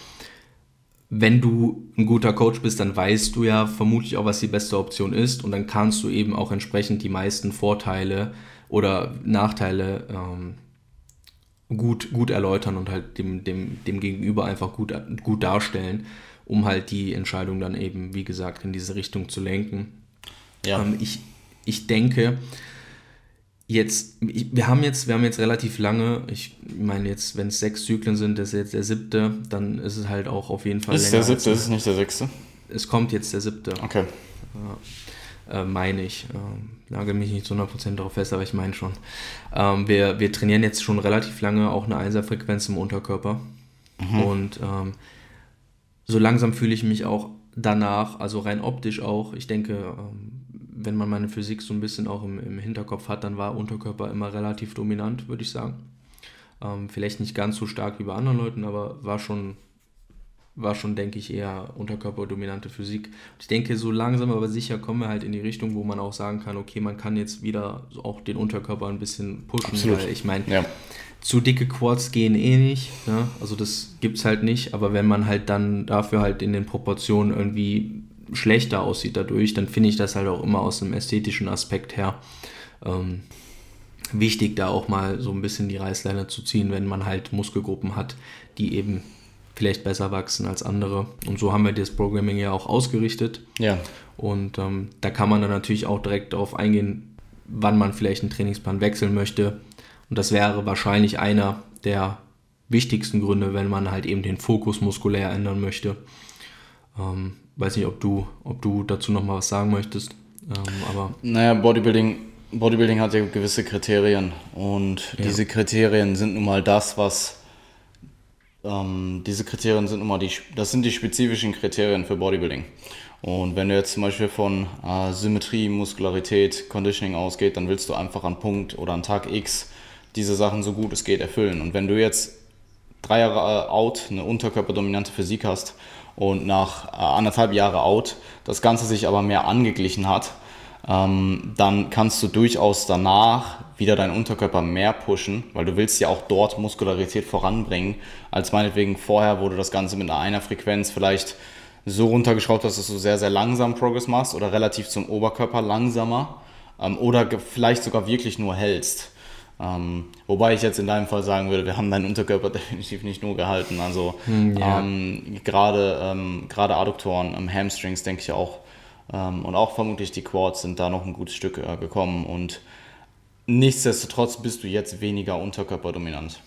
wenn du ein guter Coach bist, dann weißt du ja vermutlich auch, was die beste Option ist und dann kannst du eben auch entsprechend die meisten Vorteile oder Nachteile ähm, gut, gut erläutern und halt dem, dem, dem Gegenüber einfach gut, gut darstellen um halt die Entscheidung dann eben, wie gesagt, in diese Richtung zu lenken. Ja. Ähm, ich, ich denke, jetzt, ich, wir haben jetzt, wir haben jetzt relativ lange, ich meine jetzt, wenn es sechs Zyklen sind, das ist jetzt der siebte, dann ist es halt auch auf jeden Fall ist länger. Ist der siebte, ist es nicht der sechste? Es kommt jetzt der siebte. Okay. Äh, meine ich. Ähm, nagel mich nicht zu 100% darauf fest, aber ich meine schon. Ähm, wir, wir trainieren jetzt schon relativ lange auch eine Einserfrequenz im Unterkörper. Mhm. Und ähm, so langsam fühle ich mich auch danach, also rein optisch auch. Ich denke, ähm, wenn man meine Physik so ein bisschen auch im, im Hinterkopf hat, dann war Unterkörper immer relativ dominant, würde ich sagen. Ähm, vielleicht nicht ganz so stark wie bei anderen Leuten, aber war schon, war schon, denke ich, eher unterkörperdominante Physik. Ich denke, so langsam aber sicher kommen wir halt in die Richtung, wo man auch sagen kann, okay, man kann jetzt wieder auch den Unterkörper ein bisschen pushen, Absolut. weil ich meine, ja zu dicke Quads gehen eh nicht. Ja? Also das gibt es halt nicht. Aber wenn man halt dann dafür halt in den Proportionen irgendwie schlechter aussieht dadurch, dann finde ich das halt auch immer aus einem ästhetischen Aspekt her ähm, wichtig, da auch mal so ein bisschen die Reißleine zu ziehen, wenn man halt Muskelgruppen hat, die eben vielleicht besser wachsen als andere. Und so haben wir das Programming ja auch ausgerichtet. Ja. Und ähm, da kann man dann natürlich auch direkt darauf eingehen, wann man vielleicht einen Trainingsplan wechseln möchte, und das wäre wahrscheinlich einer der wichtigsten Gründe, wenn man halt eben den Fokus muskulär ändern möchte. Ähm, weiß nicht, ob du, ob du dazu noch mal was sagen möchtest. Ähm, aber naja, Bodybuilding, Bodybuilding hat ja gewisse Kriterien und ja. diese Kriterien sind nun mal das, was ähm, diese Kriterien sind nun mal die, das sind die spezifischen Kriterien für Bodybuilding. Und wenn du jetzt zum Beispiel von äh, Symmetrie, Muskularität, Conditioning ausgeht, dann willst du einfach an Punkt oder an Tag X diese Sachen so gut es geht erfüllen. Und wenn du jetzt drei Jahre äh, out eine unterkörperdominante Physik hast und nach äh, anderthalb Jahre out das Ganze sich aber mehr angeglichen hat, ähm, dann kannst du durchaus danach wieder deinen Unterkörper mehr pushen, weil du willst ja auch dort Muskularität voranbringen, als meinetwegen vorher, wo du das Ganze mit einer Frequenz vielleicht so runtergeschraubt hast, dass du sehr, sehr langsam Progress machst oder relativ zum Oberkörper langsamer ähm, oder vielleicht sogar wirklich nur hältst. Ähm, wobei ich jetzt in deinem Fall sagen würde, wir haben deinen Unterkörper definitiv nicht nur gehalten. Also hm, ja. ähm, gerade ähm, gerade Adduktoren, Hamstrings denke ich auch ähm, und auch vermutlich die Quads sind da noch ein gutes Stück äh, gekommen und nichtsdestotrotz bist du jetzt weniger unterkörperdominant.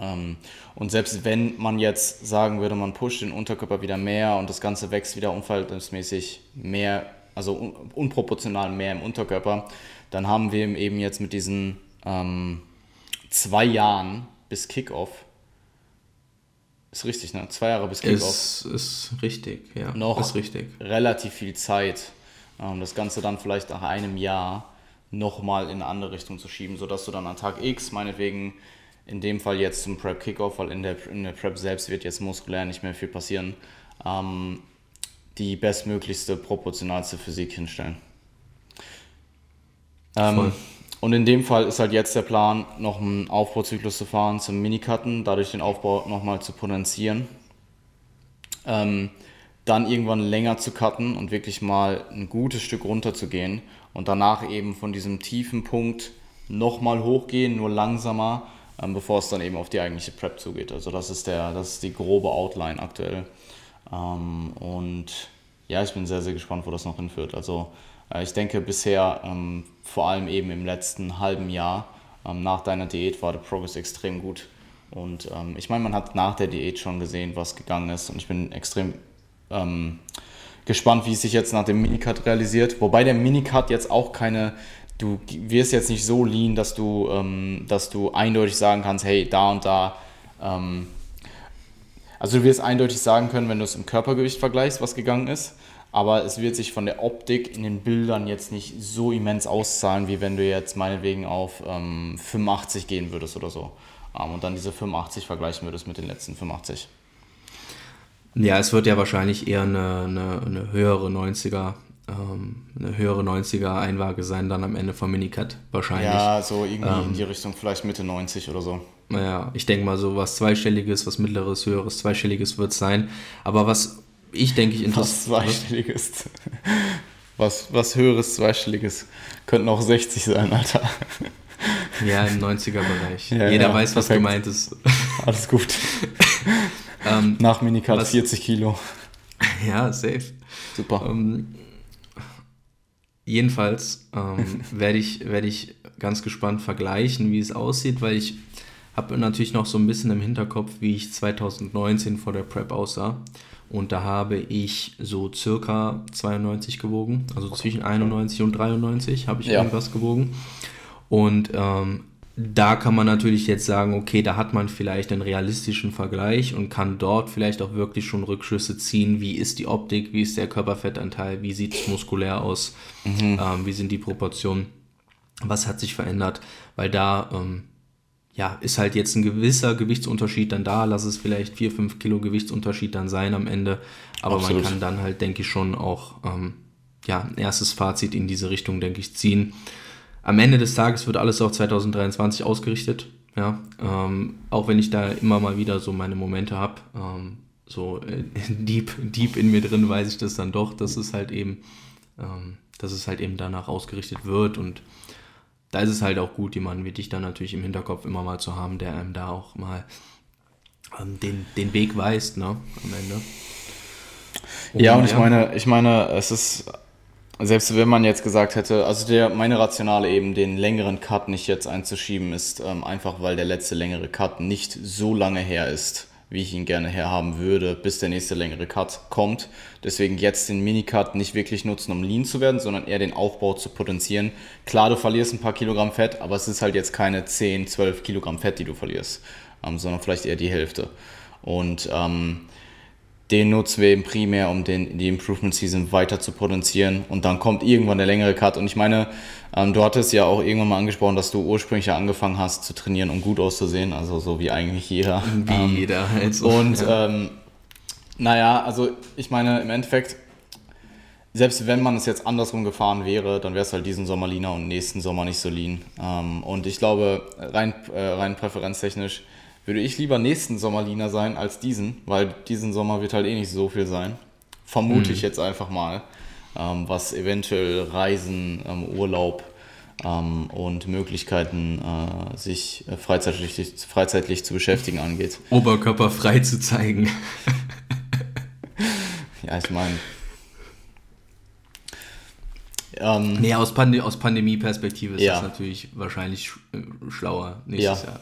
Ähm, und selbst wenn man jetzt sagen würde, man pusht den Unterkörper wieder mehr und das Ganze wächst wieder unverhältnismäßig mehr, also un unproportional mehr im Unterkörper, dann haben wir eben jetzt mit diesen ähm, zwei Jahren bis Kickoff. Ist richtig, ne? Zwei Jahre bis Kickoff. Ist, ist richtig, ja. Noch ist richtig. relativ viel Zeit, um das Ganze dann vielleicht nach einem Jahr nochmal in eine andere Richtung zu schieben, sodass du dann an Tag X meinetwegen in dem Fall jetzt zum Prep Kickoff, weil in der, in der Prep selbst wird jetzt muskulär nicht mehr viel passieren, ähm, die bestmöglichste, proportionalste Physik hinstellen. Ähm, und in dem Fall ist halt jetzt der Plan, noch einen Aufbauzyklus zu fahren zum Minicutten, dadurch den Aufbau nochmal zu potenzieren. Ähm, dann irgendwann länger zu cutten und wirklich mal ein gutes Stück runter zu gehen und danach eben von diesem tiefen Punkt nochmal hochgehen, nur langsamer, ähm, bevor es dann eben auf die eigentliche Prep zugeht. Also das ist der, das ist die grobe Outline aktuell. Ähm, und ja, ich bin sehr, sehr gespannt, wo das noch hinführt. Also ich denke bisher, ähm, vor allem eben im letzten halben Jahr ähm, nach deiner Diät, war der Progress extrem gut. Und ähm, ich meine, man hat nach der Diät schon gesehen, was gegangen ist. Und ich bin extrem gespannt, wie es sich jetzt nach dem Minicut realisiert. Wobei der Minicut jetzt auch keine, du wirst jetzt nicht so lean, dass du, ähm, dass du eindeutig sagen kannst, hey, da und da. Ähm, also du wirst eindeutig sagen können, wenn du es im Körpergewicht vergleichst, was gegangen ist aber es wird sich von der Optik in den Bildern jetzt nicht so immens auszahlen, wie wenn du jetzt meinetwegen auf ähm, 85 gehen würdest oder so. Ähm, und dann diese 85 vergleichen würdest mit den letzten 85. Ja, es wird ja wahrscheinlich eher eine, eine, eine höhere 90er, ähm, eine höhere 90er Einwaage sein, dann am Ende vom Minicut wahrscheinlich. Ja, so irgendwie in ähm, die Richtung, vielleicht Mitte 90 oder so. Naja, ich denke mal so was Zweistelliges, was Mittleres, Höheres, Zweistelliges wird es sein. Aber was ich denke, ich interessant. Was zweistelliges. Was, was höheres zweistelliges. Könnten auch 60 sein, Alter. Ja, im 90er-Bereich. Ja, Jeder ja, weiß, was gemeint ist. Alles gut. ähm, Nach Minicard 40 Kilo. Ja, safe. Super. Ähm, jedenfalls ähm, werde ich, werd ich ganz gespannt vergleichen, wie es aussieht, weil ich habe natürlich noch so ein bisschen im Hinterkopf, wie ich 2019 vor der Prep aussah. Und da habe ich so circa 92 gewogen, also zwischen 91 und 93 habe ich ja. irgendwas gewogen. Und ähm, da kann man natürlich jetzt sagen, okay, da hat man vielleicht einen realistischen Vergleich und kann dort vielleicht auch wirklich schon Rückschlüsse ziehen, wie ist die Optik, wie ist der Körperfettanteil, wie sieht es muskulär aus, mhm. ähm, wie sind die Proportionen, was hat sich verändert, weil da ähm, ja, ist halt jetzt ein gewisser Gewichtsunterschied dann da, lass es vielleicht 4, 5 Kilo Gewichtsunterschied dann sein am Ende, aber Absolut. man kann dann halt, denke ich, schon auch ähm, ja, ein erstes Fazit in diese Richtung, denke ich, ziehen. Am Ende des Tages wird alles auf 2023 ausgerichtet, ja, ähm, auch wenn ich da immer mal wieder so meine Momente habe, ähm, so äh, deep, deep in mir drin weiß ich das dann doch, dass es halt eben, ähm, dass es halt eben danach ausgerichtet wird und da ist es halt auch gut, jemanden wie dich dann natürlich im Hinterkopf immer mal zu haben, der einem da auch mal ähm, den, den Weg weist, ne, am Ende. Und, ja, und ich meine, ich meine, es ist, selbst wenn man jetzt gesagt hätte, also der, meine Rationale eben, den längeren Cut nicht jetzt einzuschieben, ist ähm, einfach, weil der letzte längere Cut nicht so lange her ist wie ich ihn gerne herhaben würde, bis der nächste längere Cut kommt. Deswegen jetzt den Minicut nicht wirklich nutzen, um lean zu werden, sondern eher den Aufbau zu potenzieren. Klar, du verlierst ein paar Kilogramm Fett, aber es ist halt jetzt keine 10, 12 Kilogramm Fett, die du verlierst, ähm, sondern vielleicht eher die Hälfte. Und ähm, den nutzen wir eben primär, um den, die Improvement Season weiter zu potenzieren. Und dann kommt irgendwann der längere Cut. Und ich meine, ähm, du hattest ja auch irgendwann mal angesprochen, dass du ursprünglich ja angefangen hast zu trainieren, um gut auszusehen. Also so wie eigentlich jeder. Wie ähm, jeder. Also, und ja. ähm, naja, also ich meine, im Endeffekt, selbst wenn man es jetzt andersrum gefahren wäre, dann wäre es halt diesen Sommer leaner und nächsten Sommer nicht so lean. Ähm, und ich glaube, rein, äh, rein präferenztechnisch, würde ich lieber nächsten Sommer leaner sein als diesen, weil diesen Sommer wird halt eh nicht so viel sein. Vermute mhm. ich jetzt einfach mal, ähm, was eventuell Reisen, ähm, Urlaub ähm, und Möglichkeiten, äh, sich äh, freizeitlich, freizeitlich zu beschäftigen angeht. Oberkörper frei zu zeigen. ja, ich meine. Ähm, nee, aus, Pand aus Pandemie-Perspektive ist ja. das natürlich wahrscheinlich sch äh, schlauer nächstes ja. Jahr.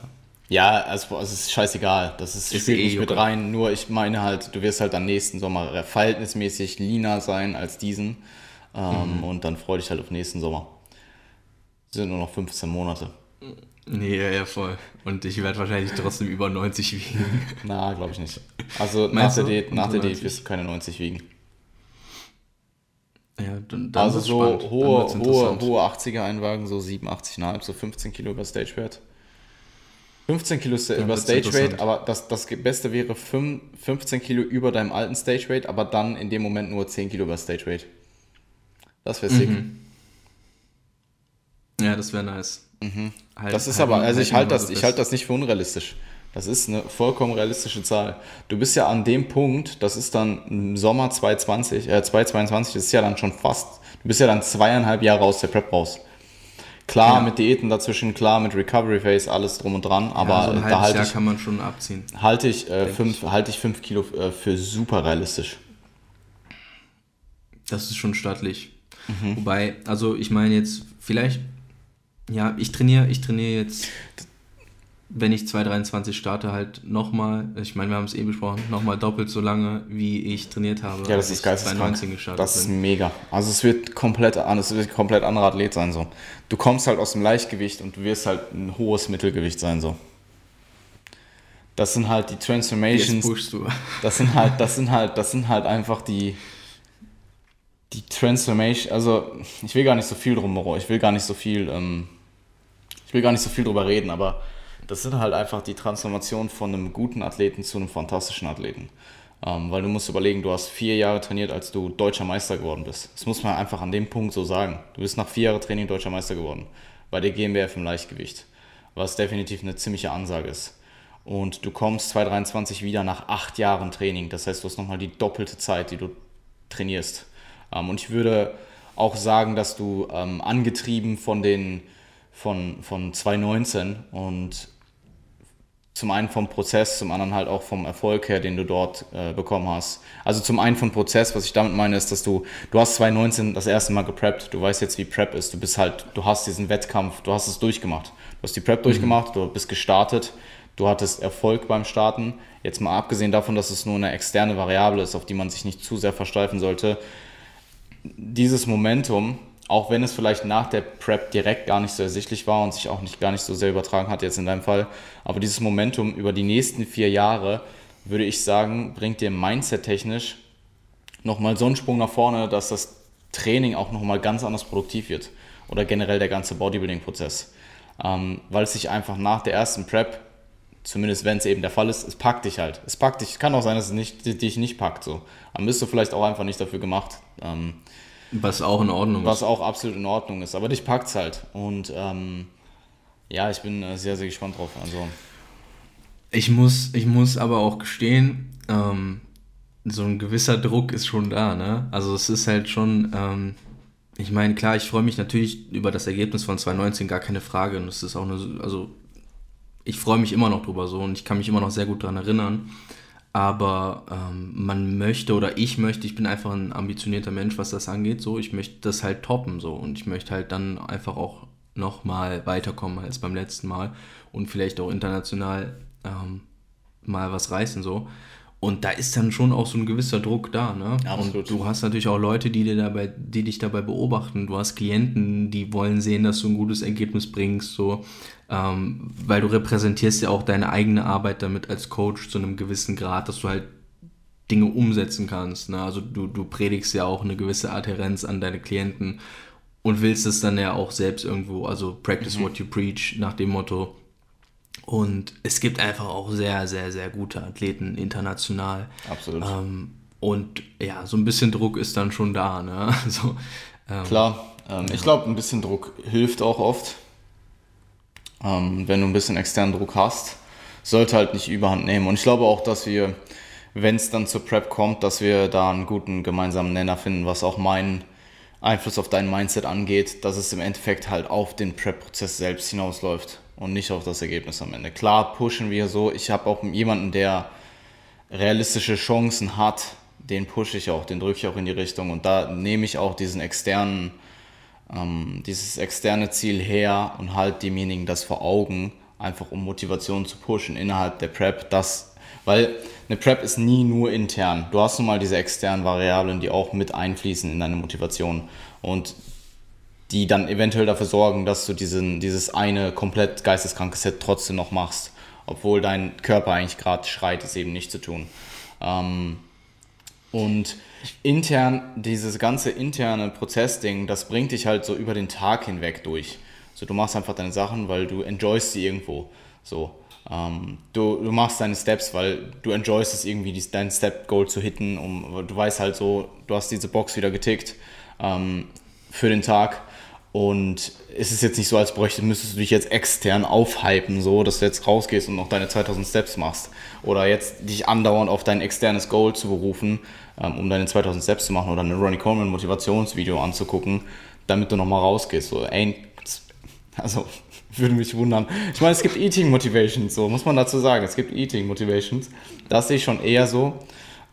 Ja, also es ist scheißegal. Das ist, ist spielt eh nicht mit rein. Nur ich meine halt, du wirst halt am nächsten Sommer verhältnismäßig leaner sein als diesen. Ähm, mhm. Und dann freu dich halt auf nächsten Sommer. sind nur noch 15 Monate. Nee, ja, ja, voll. Und ich werde wahrscheinlich trotzdem über 90 wiegen. Na, glaube ich nicht. Also nach der, Diät, nach der Diät wirst du keine 90 wiegen. Ja, dann, dann also so hohe, hohe, hohe 80er Einwagen, so 87,5, so 15 Kilo über Stagewert. 15 Kilo ja, über Stage Weight, aber das, das Beste wäre 5, 15 Kilo über deinem alten Stage Weight, aber dann in dem Moment nur 10 Kilo über Stage Weight. Das wäre sick. Mhm. Ja, das wäre nice. Mhm. Halt, das ist halt aber, also ich halte das, ich halte das nicht für unrealistisch. Das ist eine vollkommen realistische Zahl. Du bist ja an dem Punkt, das ist dann im Sommer 2020, äh, 2022, das ist ja dann schon fast, du bist ja dann zweieinhalb Jahre aus der Prep raus. Klar, ja. mit Diäten dazwischen, klar, mit Recovery Phase, alles drum und dran, aber ja, so ein da halte ich, kann man schon abziehen. Halte ich, äh, fünf, ich. Halte ich fünf Kilo äh, für super realistisch. Das ist schon stattlich. Mhm. Wobei, also ich meine jetzt, vielleicht, ja, ich trainiere, ich trainiere jetzt, wenn ich 223 starte, halt nochmal, ich meine, wir haben es eh besprochen, nochmal doppelt so lange, wie ich trainiert habe. Ja, das ist geil. Das ist mega. Also es wird komplett, es wird komplett anderer Athlet sein so. Du kommst halt aus dem Leichtgewicht und du wirst halt ein hohes Mittelgewicht sein so. Das sind halt die Transformations. Jetzt pushst du. Das sind halt, das sind halt, das sind halt einfach die, die Transformation, also ich will gar nicht so viel drum, ich will gar nicht so viel, ähm, ich will gar nicht so viel drüber reden, aber das sind halt einfach die Transformation von einem guten Athleten zu einem fantastischen Athleten. Ähm, weil du musst überlegen, du hast vier Jahre trainiert, als du deutscher Meister geworden bist. Das muss man einfach an dem Punkt so sagen. Du bist nach vier Jahren Training deutscher Meister geworden. Bei der GmbF im Leichtgewicht. Was definitiv eine ziemliche Ansage ist. Und du kommst 2023 wieder nach acht Jahren Training. Das heißt, du hast nochmal die doppelte Zeit, die du trainierst. Ähm, und ich würde auch sagen, dass du ähm, angetrieben von den von, von 2019 und zum einen vom Prozess, zum anderen halt auch vom Erfolg her, den du dort äh, bekommen hast. Also zum einen vom Prozess, was ich damit meine, ist, dass du, du hast 2019 das erste Mal gepreppt, du weißt jetzt, wie Prep ist, du bist halt, du hast diesen Wettkampf, du hast es durchgemacht. Du hast die Prep mhm. durchgemacht, du bist gestartet, du hattest Erfolg beim Starten. Jetzt mal abgesehen davon, dass es nur eine externe Variable ist, auf die man sich nicht zu sehr versteifen sollte, dieses Momentum, auch wenn es vielleicht nach der Prep direkt gar nicht so ersichtlich war und sich auch nicht, gar nicht so sehr übertragen hat jetzt in deinem Fall, aber dieses Momentum über die nächsten vier Jahre, würde ich sagen, bringt dir Mindset-technisch nochmal so einen Sprung nach vorne, dass das Training auch nochmal ganz anders produktiv wird oder generell der ganze Bodybuilding-Prozess. Ähm, weil es sich einfach nach der ersten Prep, zumindest wenn es eben der Fall ist, es packt dich halt. Es packt dich, kann auch sein, dass es nicht, dich nicht packt. So. Dann bist du vielleicht auch einfach nicht dafür gemacht. Ähm, was auch in Ordnung was ist. Was auch absolut in Ordnung ist. Aber dich packt es halt. Und ähm, ja, ich bin äh, sehr, sehr gespannt drauf. Also. Ich muss, ich muss aber auch gestehen, ähm, so ein gewisser Druck ist schon da, ne? Also es ist halt schon, ähm, ich meine, klar, ich freue mich natürlich über das Ergebnis von 2019, gar keine Frage. Und es ist auch eine, also ich freue mich immer noch drüber so und ich kann mich immer noch sehr gut daran erinnern aber ähm, man möchte oder ich möchte, ich bin einfach ein ambitionierter Mensch, was das angeht, so, ich möchte das halt toppen, so, und ich möchte halt dann einfach auch nochmal weiterkommen als beim letzten Mal und vielleicht auch international ähm, mal was reißen, so. Und da ist dann schon auch so ein gewisser Druck da, ne? Absolut. Und du hast natürlich auch Leute, die, dir dabei, die dich dabei beobachten. Du hast Klienten, die wollen sehen, dass du ein gutes Ergebnis bringst, so ähm, weil du repräsentierst ja auch deine eigene Arbeit damit als Coach zu einem gewissen Grad, dass du halt Dinge umsetzen kannst. Ne? Also du, du predigst ja auch eine gewisse Adherenz an deine Klienten und willst es dann ja auch selbst irgendwo, also practice mhm. what you preach nach dem Motto. Und es gibt einfach auch sehr, sehr, sehr gute Athleten international. Absolut. Ähm, und ja, so ein bisschen Druck ist dann schon da. Ne? Also, ähm, Klar, ähm, ja. ich glaube, ein bisschen Druck hilft auch oft ähm, wenn du ein bisschen externen Druck hast, sollte halt nicht überhand nehmen. Und ich glaube auch, dass wir, wenn es dann zur Prep kommt, dass wir da einen guten gemeinsamen Nenner finden, was auch meinen Einfluss auf dein Mindset angeht, dass es im Endeffekt halt auf den Prep-Prozess selbst hinausläuft und nicht auf das Ergebnis am Ende. Klar pushen wir so. Ich habe auch jemanden, der realistische Chancen hat, den pushe ich auch, den drücke ich auch in die Richtung und da nehme ich auch diesen externen ähm, dieses externe Ziel her und halt demjenigen das vor Augen, einfach um Motivation zu pushen innerhalb der Prep, das, weil eine Prep ist nie nur intern. Du hast nun mal diese externen Variablen, die auch mit einfließen in deine Motivation und die dann eventuell dafür sorgen, dass du diesen, dieses eine komplett geisteskranke Set trotzdem noch machst, obwohl dein Körper eigentlich gerade schreit, es eben nicht zu tun. Ähm, und intern, dieses ganze interne Prozessding, das bringt dich halt so über den Tag hinweg durch. So, du machst einfach deine Sachen, weil du enjoyst sie irgendwo. So. Ähm, du, du machst deine Steps, weil du enjoyst es irgendwie, die, dein Step-Goal zu hitten. Um, du weißt halt so, du hast diese Box wieder getickt ähm, für den Tag. Und es ist jetzt nicht so, als bräuchte, müsstest du dich jetzt extern aufhypen, so, dass du jetzt rausgehst und noch deine 2000 Steps machst. Oder jetzt dich andauernd auf dein externes Goal zu berufen, ähm, um deine 2000 Steps zu machen oder ein Ronnie Coleman Motivationsvideo anzugucken, damit du nochmal rausgehst. So, ey, also, würde mich wundern. Ich meine, es gibt Eating Motivations, so muss man dazu sagen. Es gibt Eating Motivations. Das sehe ich schon eher so.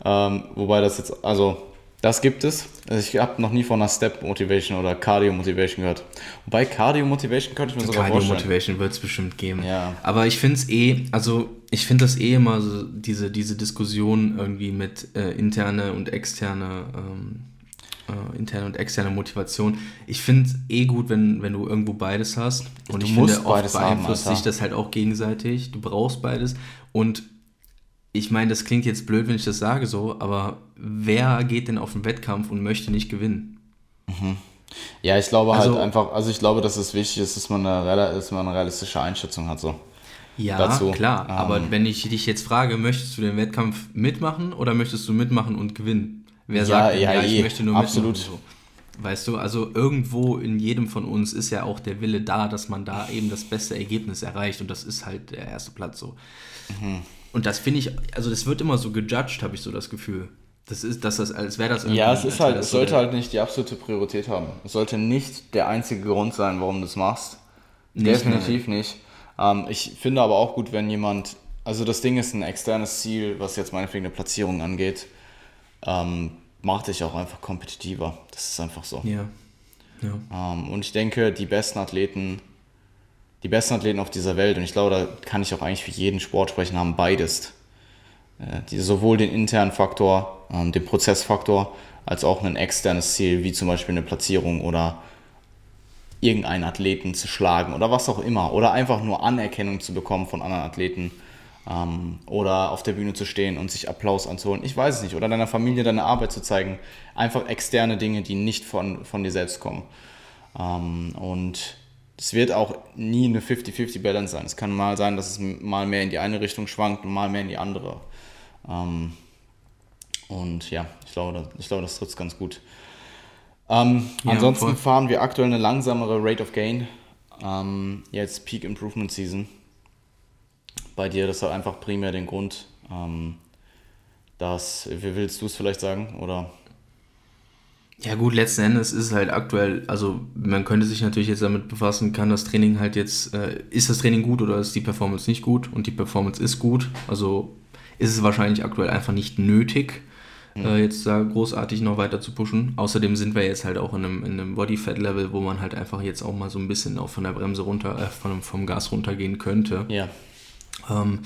Ähm, wobei das jetzt, also, das gibt es. Also ich habe noch nie von einer Step Motivation oder Cardio Motivation gehört. Wobei Cardio Motivation könnte ich mir sogar Cardio vorstellen. Cardio Motivation wird es bestimmt geben. Ja. Aber ich finde es eh, also ich finde das eh immer so, diese, diese Diskussion irgendwie mit äh, interne und externe ähm, äh, interne und externe Motivation. Ich finde es eh gut, wenn, wenn du irgendwo beides hast. Und du ich finde, oft beeinflusst haben, sich das halt auch gegenseitig. Du brauchst beides. Und ich meine, das klingt jetzt blöd, wenn ich das sage so, aber wer geht denn auf den Wettkampf und möchte nicht gewinnen? Mhm. Ja, ich glaube halt also, halt einfach, also ich glaube, dass es wichtig ist, dass man eine, dass man eine realistische Einschätzung hat. So. Ja, dazu. klar. Ähm, aber wenn ich dich jetzt frage, möchtest du den Wettkampf mitmachen oder möchtest du mitmachen und gewinnen? Wer sagt, ja, ja, ja ich eh, möchte nur absolut. So. Weißt du, also irgendwo in jedem von uns ist ja auch der Wille da, dass man da eben das beste Ergebnis erreicht und das ist halt der erste Platz so. Mhm. Und das finde ich, also das wird immer so gejudged, habe ich so das Gefühl. Das ist, dass das, als wäre das irgendwie. Ja, es ist halt, es sollte halt nicht die absolute Priorität haben. Es sollte nicht der einzige Grund sein, warum du es machst. Nicht Definitiv mehr. nicht. Ähm, ich finde aber auch gut, wenn jemand, also das Ding ist ein externes Ziel, was jetzt meinetwegen eine Platzierung angeht ähm, macht dich auch einfach kompetitiver. Das ist einfach so. Ja. ja. Ähm, und ich denke, die besten Athleten, die besten Athleten auf dieser Welt, und ich glaube, da kann ich auch eigentlich für jeden Sport sprechen, haben beides. Äh, die, sowohl den internen Faktor, ähm, den Prozessfaktor, als auch ein externes Ziel, wie zum Beispiel eine Platzierung oder irgendeinen Athleten zu schlagen oder was auch immer. Oder einfach nur Anerkennung zu bekommen von anderen Athleten ähm, oder auf der Bühne zu stehen und sich Applaus anzuholen. Ich weiß es nicht. Oder deiner Familie deine Arbeit zu zeigen. Einfach externe Dinge, die nicht von, von dir selbst kommen. Ähm, und es wird auch nie eine 50-50-Balance sein. Es kann mal sein, dass es mal mehr in die eine Richtung schwankt und mal mehr in die andere. Ähm, und ja, ich glaube, ich glaube das trifft es ganz gut. Ähm, ja, ansonsten voll. fahren wir aktuell eine langsamere Rate of Gain. Ähm, jetzt Peak Improvement Season bei dir, das hat einfach primär den Grund, ähm, dass, wie willst du es vielleicht sagen, oder? Ja gut, letzten Endes ist es halt aktuell, also man könnte sich natürlich jetzt damit befassen, kann das Training halt jetzt, äh, ist das Training gut oder ist die Performance nicht gut? Und die Performance ist gut, also ist es wahrscheinlich aktuell einfach nicht nötig, mhm. äh, jetzt da großartig noch weiter zu pushen. Außerdem sind wir jetzt halt auch in einem, in einem Body-Fat-Level, wo man halt einfach jetzt auch mal so ein bisschen auch von der Bremse runter, äh, von, vom Gas runtergehen könnte. Ja. Ähm,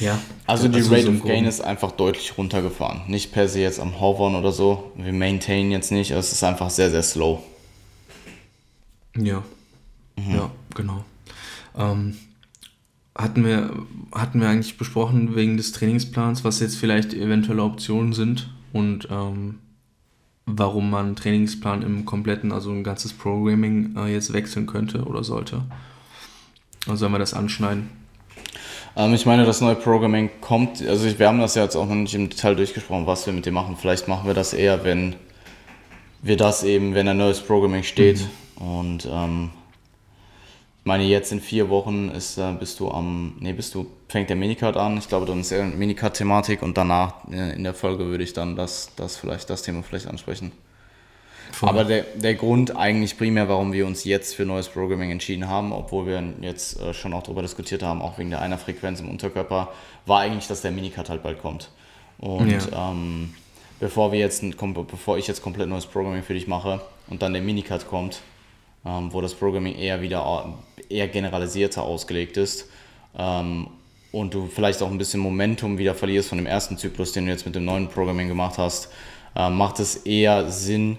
ja. Also die Rate of Gain ist einfach deutlich runtergefahren. Nicht per se jetzt am Hovern oder so. Wir maintainen jetzt nicht. Es ist einfach sehr, sehr slow. Ja. Mhm. Ja, genau. Ähm, hatten, wir, hatten wir eigentlich besprochen wegen des Trainingsplans, was jetzt vielleicht eventuelle Optionen sind und ähm, warum man einen Trainingsplan im kompletten, also ein ganzes Programming äh, jetzt wechseln könnte oder sollte? Oder sollen wir das anschneiden? Ähm, ich meine, das neue Programming kommt, also wir haben das ja jetzt auch noch nicht im Detail durchgesprochen, was wir mit dem machen. Vielleicht machen wir das eher, wenn wir das eben, wenn ein neues Programming steht. Mhm. Und ähm, ich meine, jetzt in vier Wochen ist, äh, bist du am, nee, bist du, fängt der Minicard an. Ich glaube, dann ist eher Minicard-Thematik und danach äh, in der Folge würde ich dann das, das vielleicht, das Thema vielleicht ansprechen. Voll. Aber der, der Grund eigentlich primär, warum wir uns jetzt für neues Programming entschieden haben, obwohl wir jetzt äh, schon auch darüber diskutiert haben, auch wegen der einer Frequenz im Unterkörper, war eigentlich, dass der Minicut halt bald kommt. Und ja. ähm, bevor wir jetzt, bevor ich jetzt komplett neues Programming für dich mache und dann der Minicut kommt, ähm, wo das Programming eher wieder eher generalisierter ausgelegt ist ähm, und du vielleicht auch ein bisschen Momentum wieder verlierst von dem ersten Zyklus, den du jetzt mit dem neuen Programming gemacht hast, äh, macht es eher Sinn,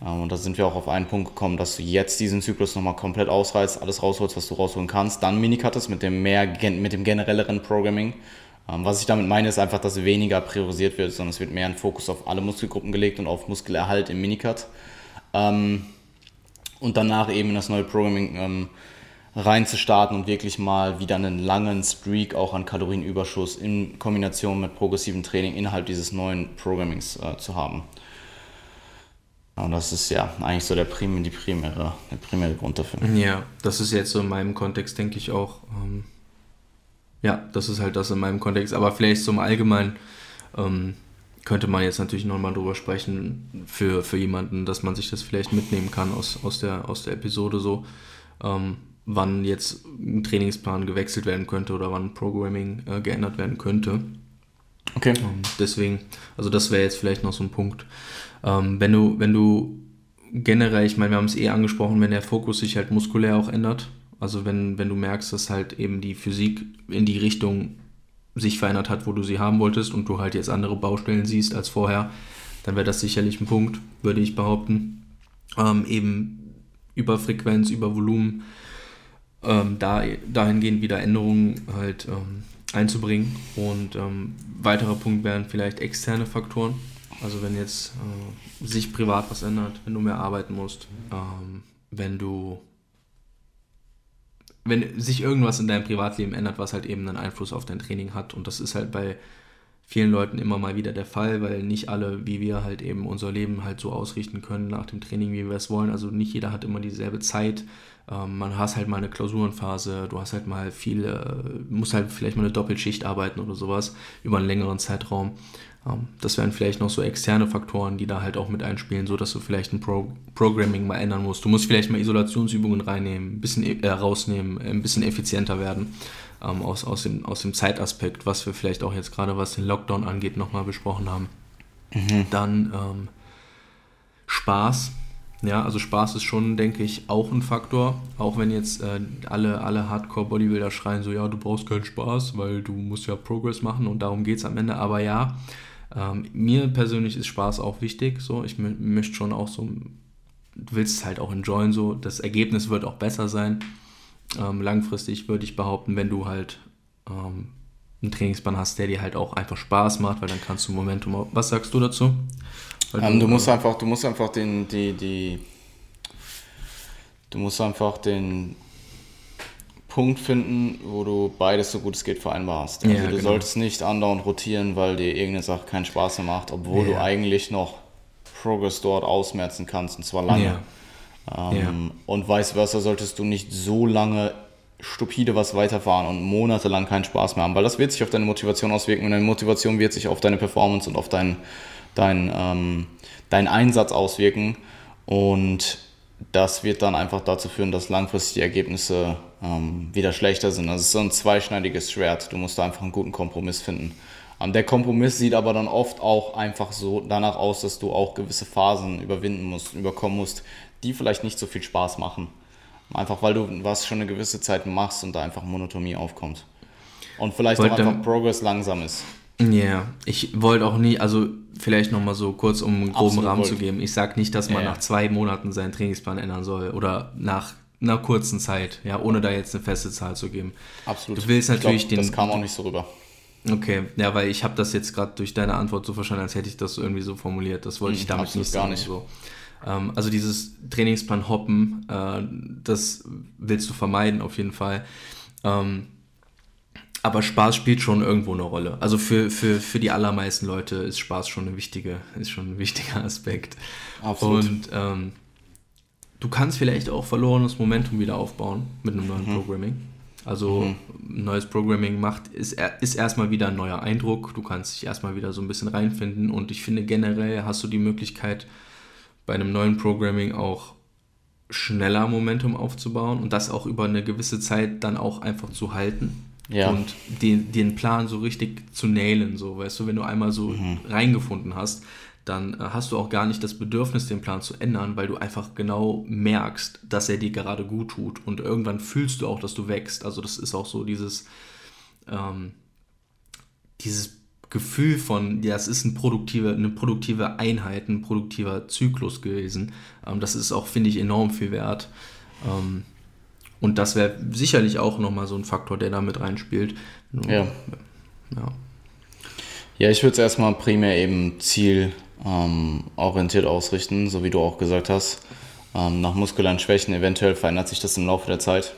und da sind wir auch auf einen Punkt gekommen, dass du jetzt diesen Zyklus nochmal komplett ausreißt, alles rausholst, was du rausholen kannst, dann Minicuttest mit dem mehr, mit dem generelleren Programming. Ähm, was ich damit meine, ist einfach, dass weniger priorisiert wird, sondern es wird mehr ein Fokus auf alle Muskelgruppen gelegt und auf Muskelerhalt im Minicut. Ähm, und danach eben das neue Programming reinzustarten und wirklich mal wieder einen langen Streak auch an Kalorienüberschuss in Kombination mit progressivem Training innerhalb dieses neuen Programmings äh, zu haben. Und das ist ja eigentlich so der Prim die primäre, der primäre Grund dafür. Ja, das ist jetzt so in meinem Kontext, denke ich auch. Ähm, ja, das ist halt das in meinem Kontext. Aber vielleicht im Allgemeinen ähm, könnte man jetzt natürlich nochmal drüber sprechen für, für jemanden, dass man sich das vielleicht mitnehmen kann aus, aus, der, aus der Episode so, ähm, wann jetzt ein Trainingsplan gewechselt werden könnte oder wann Programming äh, geändert werden könnte. Okay. Ähm, deswegen, also das wäre jetzt vielleicht noch so ein Punkt. Ähm, wenn du, wenn du generell, ich meine, wir haben es eh angesprochen, wenn der Fokus sich halt muskulär auch ändert, also wenn, wenn du merkst, dass halt eben die Physik in die Richtung sich verändert hat, wo du sie haben wolltest und du halt jetzt andere Baustellen siehst als vorher, dann wäre das sicherlich ein Punkt, würde ich behaupten. Ähm, eben über Frequenz, über Volumen, ähm, da, dahingehend wieder Änderungen halt ähm, einzubringen. Und ähm, weiterer Punkt wären vielleicht externe Faktoren. Also wenn jetzt äh, sich privat was ändert, wenn du mehr arbeiten musst, ähm, wenn du wenn sich irgendwas in deinem Privatleben ändert, was halt eben einen Einfluss auf dein Training hat. Und das ist halt bei vielen Leuten immer mal wieder der Fall, weil nicht alle, wie wir halt eben unser Leben halt so ausrichten können nach dem Training, wie wir es wollen. Also nicht jeder hat immer dieselbe Zeit. Ähm, man hast halt mal eine Klausurenphase, du hast halt mal viel, äh, musst halt vielleicht mal eine Doppelschicht arbeiten oder sowas über einen längeren Zeitraum. Ähm, das wären vielleicht noch so externe Faktoren, die da halt auch mit einspielen, so dass du vielleicht ein Pro Programming mal ändern musst. Du musst vielleicht mal Isolationsübungen reinnehmen, ein bisschen äh, rausnehmen, ein bisschen effizienter werden ähm, aus, aus, dem, aus dem Zeitaspekt, was wir vielleicht auch jetzt gerade, was den Lockdown angeht, nochmal besprochen haben. Mhm. Dann ähm, Spaß. Ja, also Spaß ist schon, denke ich, auch ein Faktor. Auch wenn jetzt äh, alle, alle Hardcore-Bodybuilder schreien so, ja, du brauchst keinen Spaß, weil du musst ja Progress machen und darum geht es am Ende. Aber ja, ähm, mir persönlich ist Spaß auch wichtig. So, ich möchte schon auch so, du willst es halt auch enjoyen. So, das Ergebnis wird auch besser sein. Ähm, langfristig würde ich behaupten, wenn du halt ähm, einen Trainingsplan hast, der dir halt auch einfach Spaß macht, weil dann kannst du Momentum. Was sagst du dazu? Ähm, du, musst einfach, du musst einfach den, die, die, du musst einfach den Punkt finden, wo du beides so gut es geht vereinbar hast. Also ja, du genau. solltest nicht andauernd rotieren, weil dir irgendeine Sache keinen Spaß mehr macht, obwohl ja. du eigentlich noch Progress dort ausmerzen kannst und zwar lange. Ja. Ähm, und vice versa solltest du nicht so lange stupide was weiterfahren und monatelang keinen Spaß mehr haben, weil das wird sich auf deine Motivation auswirken und deine Motivation wird sich auf deine Performance und auf deinen dein, ähm, dein Einsatz auswirken und das wird dann einfach dazu führen, dass langfristig die Ergebnisse ähm, wieder schlechter sind. Es ist so ein zweischneidiges Schwert. Du musst da einfach einen guten Kompromiss finden. Ähm, der Kompromiss sieht aber dann oft auch einfach so danach aus, dass du auch gewisse Phasen überwinden musst, überkommen musst, die vielleicht nicht so viel Spaß machen. Einfach weil du was schon eine gewisse Zeit machst und da einfach Monotonie aufkommt. Und vielleicht auch einfach Progress langsam ist. Ja, yeah. ich wollte auch nie, also vielleicht nochmal so kurz, um einen groben Absolut Rahmen wollt. zu geben. Ich sage nicht, dass man ja, nach zwei Monaten seinen Trainingsplan ändern soll oder nach einer kurzen Zeit, ja, ohne da jetzt eine feste Zahl zu geben. Absolut. Du willst natürlich glaub, den. Das kam auch nicht so rüber. Okay, ja, weil ich habe das jetzt gerade durch deine Antwort so verstanden, als hätte ich das irgendwie so formuliert. Das wollte ich hm, damit nicht gar nicht. So. Ähm, also dieses Trainingsplan hoppen, äh, das willst du vermeiden auf jeden Fall. Ähm, aber Spaß spielt schon irgendwo eine Rolle. Also für, für, für die allermeisten Leute ist Spaß schon, eine wichtige, ist schon ein wichtiger Aspekt. Absolut. Und ähm, du kannst vielleicht auch verlorenes Momentum wieder aufbauen mit einem neuen mhm. Programming. Also mhm. neues Programming macht, ist, ist erstmal wieder ein neuer Eindruck. Du kannst dich erstmal wieder so ein bisschen reinfinden. Und ich finde generell hast du die Möglichkeit, bei einem neuen Programming auch schneller Momentum aufzubauen und das auch über eine gewisse Zeit dann auch einfach zu halten. Ja. Und den, den Plan so richtig zu nailen, so, weißt du, wenn du einmal so mhm. reingefunden hast, dann äh, hast du auch gar nicht das Bedürfnis, den Plan zu ändern, weil du einfach genau merkst, dass er dir gerade gut tut. Und irgendwann fühlst du auch, dass du wächst. Also das ist auch so dieses, ähm, dieses Gefühl von, ja, es ist ein produktive, eine produktive Einheit, ein produktiver Zyklus gewesen. Ähm, das ist auch, finde ich, enorm viel wert. Ähm, und das wäre sicherlich auch nochmal so ein Faktor, der da mit reinspielt. Ja. Ja, ja ich würde es erstmal primär eben zielorientiert ähm, ausrichten, so wie du auch gesagt hast. Ähm, nach muskulären Schwächen, eventuell verändert sich das im Laufe der Zeit.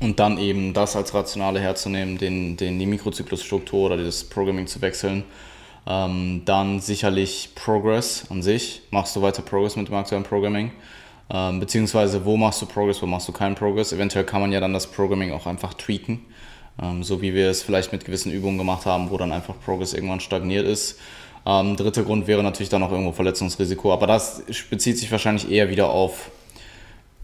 Und dann eben das als Rationale herzunehmen, den, den, die Mikrozyklusstruktur oder das Programming zu wechseln. Ähm, dann sicherlich Progress an sich. Machst du weiter Progress mit dem aktuellen Programming? Ähm, beziehungsweise wo machst du Progress, wo machst du keinen Progress? Eventuell kann man ja dann das Programming auch einfach tweaken. Ähm, so wie wir es vielleicht mit gewissen Übungen gemacht haben, wo dann einfach Progress irgendwann stagniert ist. Ähm, dritter Grund wäre natürlich dann auch irgendwo Verletzungsrisiko, aber das bezieht sich wahrscheinlich eher wieder auf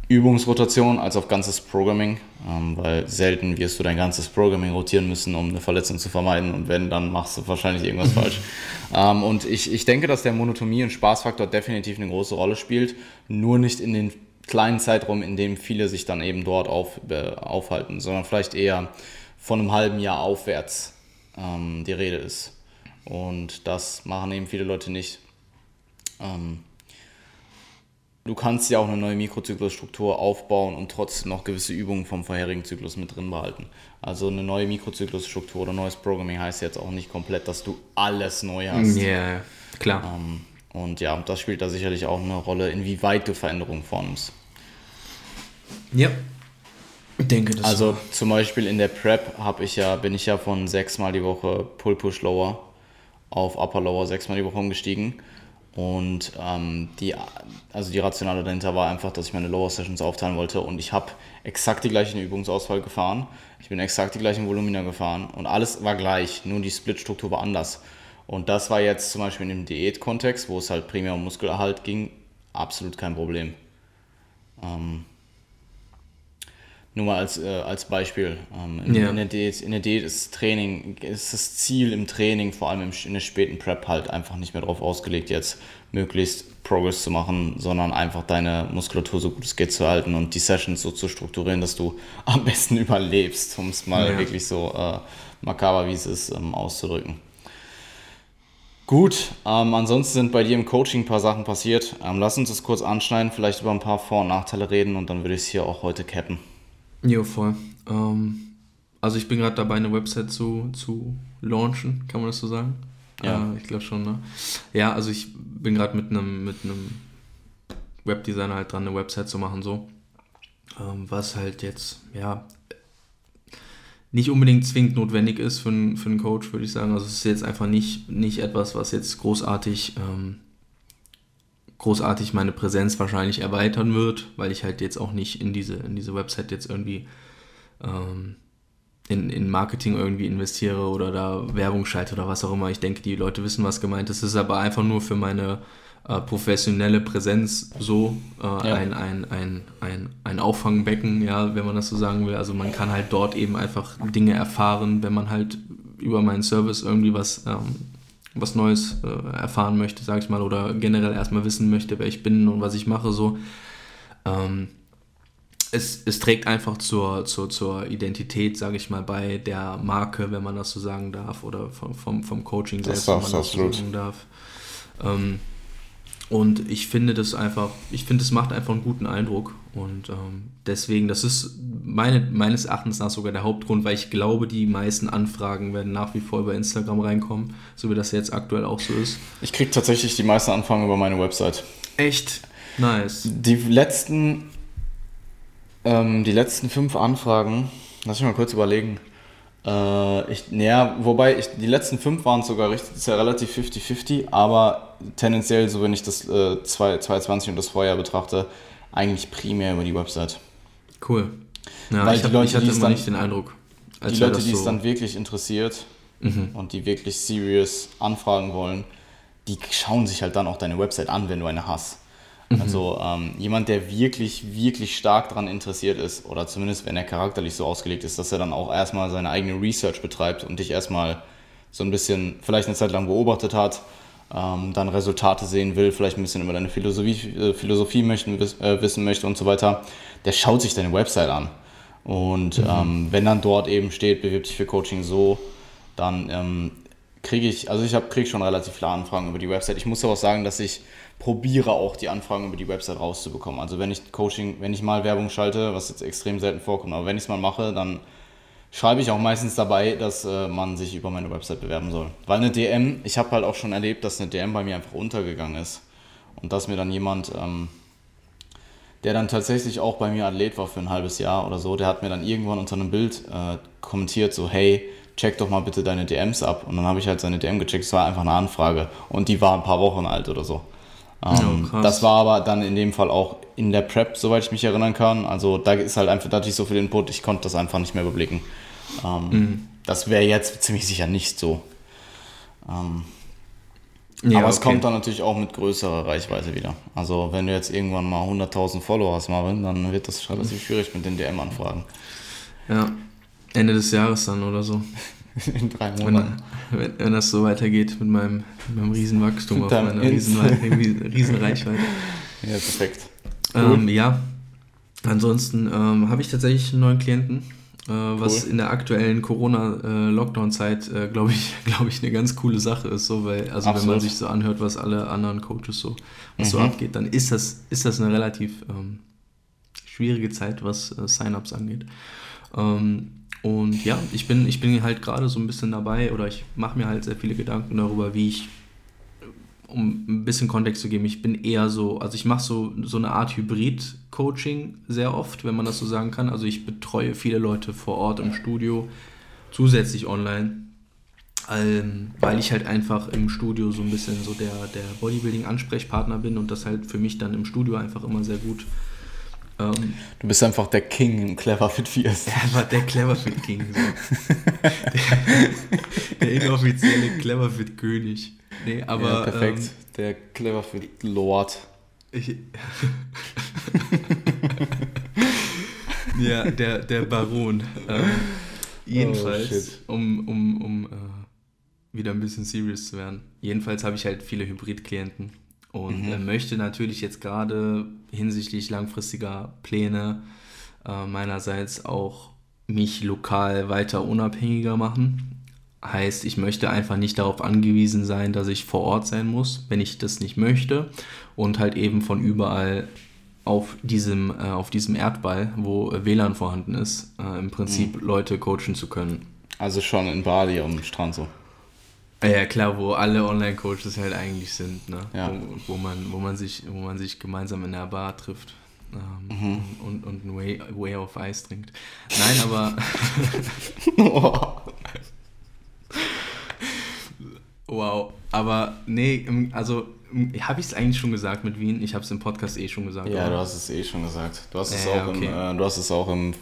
Übungsrotation als auf ganzes Programming, ähm, weil selten wirst du dein ganzes Programming rotieren müssen, um eine Verletzung zu vermeiden und wenn, dann machst du wahrscheinlich irgendwas falsch. Ähm, und ich, ich denke, dass der Monotomie- und Spaßfaktor definitiv eine große Rolle spielt, nur nicht in den kleinen Zeitraum, in dem viele sich dann eben dort auf, äh, aufhalten, sondern vielleicht eher von einem halben Jahr aufwärts ähm, die Rede ist. Und das machen eben viele Leute nicht. Ähm, du kannst ja auch eine neue Mikrozyklusstruktur aufbauen und trotzdem noch gewisse Übungen vom vorherigen Zyklus mit drin behalten. Also eine neue Mikrozyklusstruktur oder neues Programming heißt jetzt auch nicht komplett, dass du alles neu hast. Ja, yeah, klar. Ähm, und ja, das spielt da sicherlich auch eine Rolle, inwieweit du Veränderungen vornimmst. Ja, ich denke, das Also zum Beispiel in der Prep habe ich ja, bin ich ja von sechsmal die Woche Pull Push Lower auf Upper Lower sechsmal die Woche umgestiegen. Und ähm, die, also die Rationale dahinter war einfach, dass ich meine Lower Sessions aufteilen wollte und ich habe exakt die gleichen Übungsauswahl gefahren. Ich bin exakt die gleichen Volumina gefahren und alles war gleich, nur die Split-Struktur war anders. Und das war jetzt zum Beispiel in dem Diät-Kontext, wo es halt primär um Muskelerhalt ging, absolut kein Problem. Ähm, nur mal als, äh, als Beispiel. Ähm, in, Ja. in, der Diät, in der Diät ist Training, ist das Ziel im Training, vor allem im, in der späten Prep, halt einfach nicht mehr darauf ausgelegt, jetzt möglichst Progress zu machen, sondern einfach deine Muskulatur so gut es geht zu halten und die Sessions so zu strukturieren, dass du am besten überlebst, um es mal Ja. wirklich so äh, makaber, wie es ist, ähm, auszudrücken. Gut, ähm, ansonsten sind bei dir im Coaching ein paar Sachen passiert. Ähm, lass uns das kurz anschneiden, vielleicht über ein paar Vor- und Nachteile reden und dann würde ich es hier auch heute cappen. Jo, voll. Ähm, also ich bin gerade dabei, eine Website zu, zu launchen, kann man das so sagen? Ja. Äh, ich glaube schon, ne? Ja, also ich bin gerade mit einem mit einem Webdesigner halt dran, eine Website zu machen, so. Ähm, was halt jetzt, ja, nicht unbedingt zwingend notwendig ist für, einen- für einen Coach, würde ich sagen. Also es ist jetzt einfach nicht, nicht etwas, was jetzt großartig, ähm, großartig meine Präsenz wahrscheinlich erweitern wird, weil ich halt jetzt auch nicht in diese, in diese Website jetzt irgendwie ähm, in, in Marketing irgendwie investiere oder da Werbung schalte oder was auch immer. Ich denke, die Leute wissen, was gemeint ist. Es ist aber einfach nur für meine äh, professionelle Präsenz so äh, Ja. ein, ein, ein, ein, ein Auffangbecken, ja, wenn man das so sagen will. Also man kann halt dort eben einfach Dinge erfahren, wenn man halt über meinen Service irgendwie was, ähm, was Neues äh, erfahren möchte, sag ich mal, oder generell erstmal wissen möchte, wer ich bin und was ich mache, so. Ähm, es, es trägt einfach zur, zur, zur Identität, sage ich mal, bei der Marke, wenn man das so sagen darf, oder vom, vom, vom Coaching Das selbst, wenn darfst man das so sagen darf. Ähm, und ich finde das einfach, ich finde, es macht einfach einen guten Eindruck. Und ähm, deswegen, das ist meine, meines Erachtens nach sogar der Hauptgrund, weil ich glaube, die meisten Anfragen werden nach wie vor über Instagram reinkommen, so wie das jetzt aktuell auch so ist. Ich kriege tatsächlich die meisten Anfragen über meine Website. Echt? Nice. Die letzten, ähm, die letzten fünf Anfragen, lass mich mal kurz überlegen. Äh, ich, ja, wobei ich, die letzten fünf waren sogar richtig, ist ja relativ 50-50, aber tendenziell, so wenn ich das äh, 2020 und das Vorjahr betrachte, eigentlich primär über die Website. Cool. Ja, Weil ich, die hab, Leute, ich hatte die es immer dann- nicht den Eindruck. die Leute, die es so- dann wirklich interessiert Mhm. und die wirklich serious anfragen wollen, die schauen sich halt dann auch deine Website an, wenn du eine hast. Mhm. Also ähm, jemand, der wirklich, wirklich stark daran interessiert ist, oder zumindest wenn er charakterlich so ausgelegt ist, dass er dann auch erstmal seine eigene Research betreibt und dich erstmal so ein bisschen, vielleicht eine Zeit lang beobachtet hat, ähm, dann Resultate sehen will, vielleicht ein bisschen über deine Philosophie, äh, Philosophie möchten, wiss, äh, wissen möchte und so weiter, der schaut sich deine Website an. Und ähm, wenn dann dort eben steht, bewirb dich für Coaching so, dann ähm, kriege ich, also ich habe krieg schon relativ viele Anfragen über die Website. Ich muss aber auch sagen, dass ich probiere auch die Anfragen über die Website rauszubekommen. Also wenn ich Coaching, wenn ich mal Werbung schalte, was jetzt extrem selten vorkommt, aber wenn ich es mal mache, dann schreibe ich auch meistens dabei, dass äh, man sich über meine Website bewerben soll. Weil eine DM, ich habe halt auch schon erlebt, dass eine DM bei mir einfach untergegangen ist. Und dass mir dann jemand, ähm, der dann tatsächlich auch bei mir Athlet war für ein halbes Jahr oder so, der hat mir dann irgendwann unter einem Bild äh, kommentiert, so, hey, check doch mal bitte deine DMs ab. Und dann habe ich halt seine DM gecheckt, es war einfach eine Anfrage und die war ein paar Wochen alt oder so. Ähm, ja, das war aber dann in dem Fall auch in der Prep, soweit ich mich erinnern kann. Also da ist halt einfach, da hatte ich so viel Input, ich konnte das einfach nicht mehr überblicken. Ähm, mhm. Das wäre jetzt ziemlich sicher nicht so. Ähm, ja, aber es kommt dann natürlich auch mit größerer Reichweite wieder. Also wenn du jetzt irgendwann mal 100.000 Follower hast, Marvin, dann wird das relativ schwierig mit den DM-Anfragen. Ja, Ende des Jahres dann oder so. In drei Monaten. Wenn, wenn, wenn, das so weitergeht mit meinem, mit meinem Riesenwachstum auf meiner riesen, Riesenreichweite. Ja, perfekt. Ähm, ja, ansonsten ähm, habe ich tatsächlich einen neuen Klienten äh, was cool. in der aktuellen Corona-Lockdown-Zeit, äh, glaube ich, glaube ich, eine ganz coole Sache ist, so, weil, also Absolut. wenn man sich so anhört, was alle anderen Coaches so, was mhm. so abgeht, dann ist das, ist das eine relativ ähm, schwierige Zeit, was äh, Sign-ups angeht. Ähm, und ja, ich bin, ich bin halt gerade so ein bisschen dabei oder ich mache mir halt sehr viele Gedanken darüber, wie ich um ein bisschen Kontext zu geben, ich bin eher so, also ich mache so, so eine Art Hybrid-Coaching sehr oft, wenn man das so sagen kann. Also ich betreue viele Leute vor Ort im Studio, zusätzlich online, ähm, weil ich halt einfach im Studio so ein bisschen so der, der Bodybuilding-Ansprechpartner bin und das halt für mich dann im Studio einfach immer sehr gut. Ähm, du bist einfach der King im Clever Fit 4. Einfach der Clever Fit King. So. der, der inoffizielle Clever Fit König. Nee, aber. Ja, perfekt. Ähm, der Clever Fit Lord. Ich, ja, der, der Baron. Ähm, jedenfalls, oh, um, um, um äh, wieder ein bisschen serious zu werden. Jedenfalls habe ich halt viele Hybrid-Klienten und mhm. äh, möchte natürlich jetzt gerade hinsichtlich langfristiger Pläne äh, meinerseits auch mich lokal weiter unabhängiger machen. Heißt, ich möchte einfach nicht darauf angewiesen sein, dass ich vor Ort sein muss, wenn ich das nicht möchte. Und halt eben von überall auf diesem, äh, auf diesem Erdball, wo WLAN vorhanden ist, äh, im Prinzip mhm. Leute coachen zu können. Also schon in Bali am Strand so. Ja, klar, wo alle Online-Coaches halt eigentlich sind, ne? Ja. Wo, wo, man, wo, man sich, wo man sich gemeinsam in der Bar trifft ähm, mhm. und, und ein Way, Way of Ice trinkt. Nein, aber. oh. Wow, aber nee, also habe ich es eigentlich schon gesagt mit Wien? Ich habe es im Podcast eh schon gesagt. Ja, oder? du hast es eh schon gesagt. Du hast es, äh, auch, okay. im, äh, du hast es auch im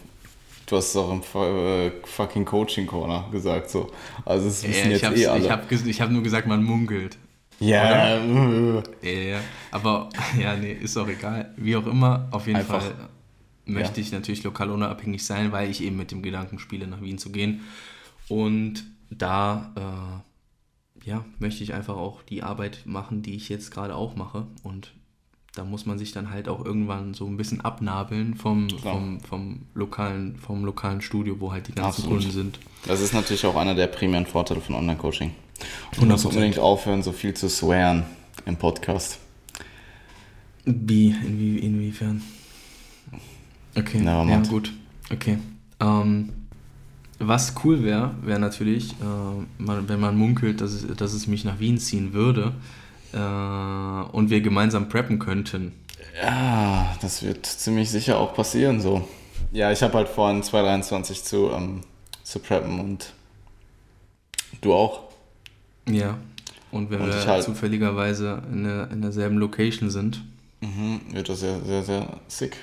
Du hast es auch im äh, fucking Coaching Corner gesagt so. Also es wissen ja, jetzt eh alle. Ich habe hab nur gesagt, man munkelt. Ja. Yeah. ja, ja. Aber ja, nee, ist auch egal. Wie auch immer, auf jeden Einfach, Fall möchte ja. ich natürlich lokal unabhängig sein, weil ich eben mit dem Gedanken spiele, nach Wien zu gehen. Und da äh, ja, möchte ich einfach auch die Arbeit machen, die ich jetzt gerade auch mache. Und da muss man sich dann halt auch irgendwann so ein bisschen abnabeln vom, vom, vom, lokalen, vom lokalen Studio, wo halt die ganzen Absolut. Kunden sind. Das ist natürlich auch einer der primären Vorteile von Online-Coaching. Du musst unbedingt aufhören, so viel zu swearen im Podcast. Wie? Inwie, inwiefern? Okay, ja, gut. Okay. Ähm, was cool wäre, wäre natürlich, äh, wenn man munkelt, dass es, dass es mich nach Wien ziehen würde äh, und wir gemeinsam preppen könnten. Ja, das wird ziemlich sicher auch passieren so. Ja, ich habe halt vor, in 2023 zu, ähm, zu preppen und du auch. Ja, und wenn und wir halt zufälligerweise in, der, in derselben Location sind, mhm, wird das sehr, sehr, sehr sick.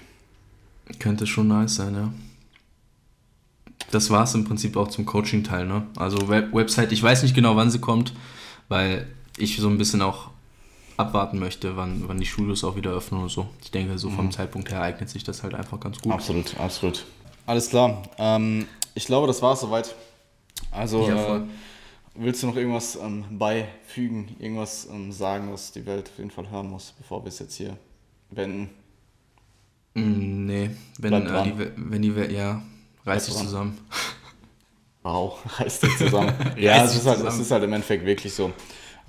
Könnte schon nice sein, ja das war es im Prinzip auch zum Coaching-Teil. Ne? Also Web Website, ich weiß nicht genau, wann sie kommt, weil ich so ein bisschen auch abwarten möchte, wann, wann die Studios auch wieder öffnen und so. Ich denke, so vom mhm. Zeitpunkt her eignet sich das halt einfach ganz gut. Absolut, absolut. Alles klar. Ähm, ich glaube, das war es soweit. Also, ja, äh, willst du noch irgendwas ähm, beifügen, irgendwas ähm, sagen, was die Welt auf jeden Fall hören muss, bevor wir es jetzt hier beenden? Mm, nee, wenn, äh, die, wenn die Welt, ja, Reiß dich zusammen. Wow, reiß dich zusammen. ja, es ist, halt, es ist halt im Endeffekt wirklich so.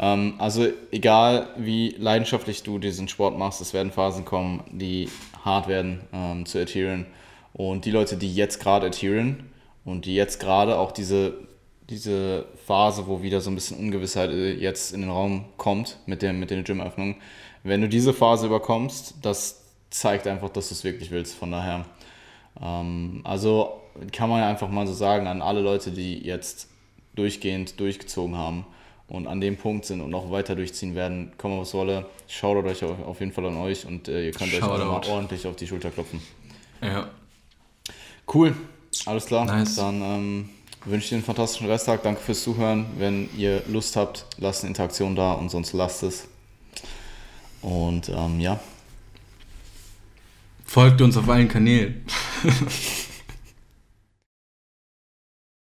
Ähm, also egal wie leidenschaftlich du diesen Sport machst, es werden Phasen kommen, die hart werden ähm, zu adheren. Und die Leute, die jetzt gerade adheren und die jetzt gerade auch diese, diese Phase, wo wieder so ein bisschen Ungewissheit äh, jetzt in den Raum kommt mit, dem, mit den Gym-Öffnungen, wenn du diese Phase überkommst, das zeigt einfach, dass du es wirklich willst. Von daher, ähm, also kann man ja einfach mal so sagen an alle Leute, die jetzt durchgehend durchgezogen haben und an dem Punkt sind und noch weiter durchziehen werden, kommen was wolle, schaut euch auf jeden Fall an euch und äh, ihr könnt Shoutout. euch auch mal ordentlich auf die Schulter klopfen. Ja. Cool, alles klar. Nice. Dann ähm, wünsche ich dir einen fantastischen Resttag. Danke fürs Zuhören. Wenn ihr Lust habt, lasst eine Interaktion da und sonst lasst es. Und ähm, ja. Folgt uns auf allen Kanälen.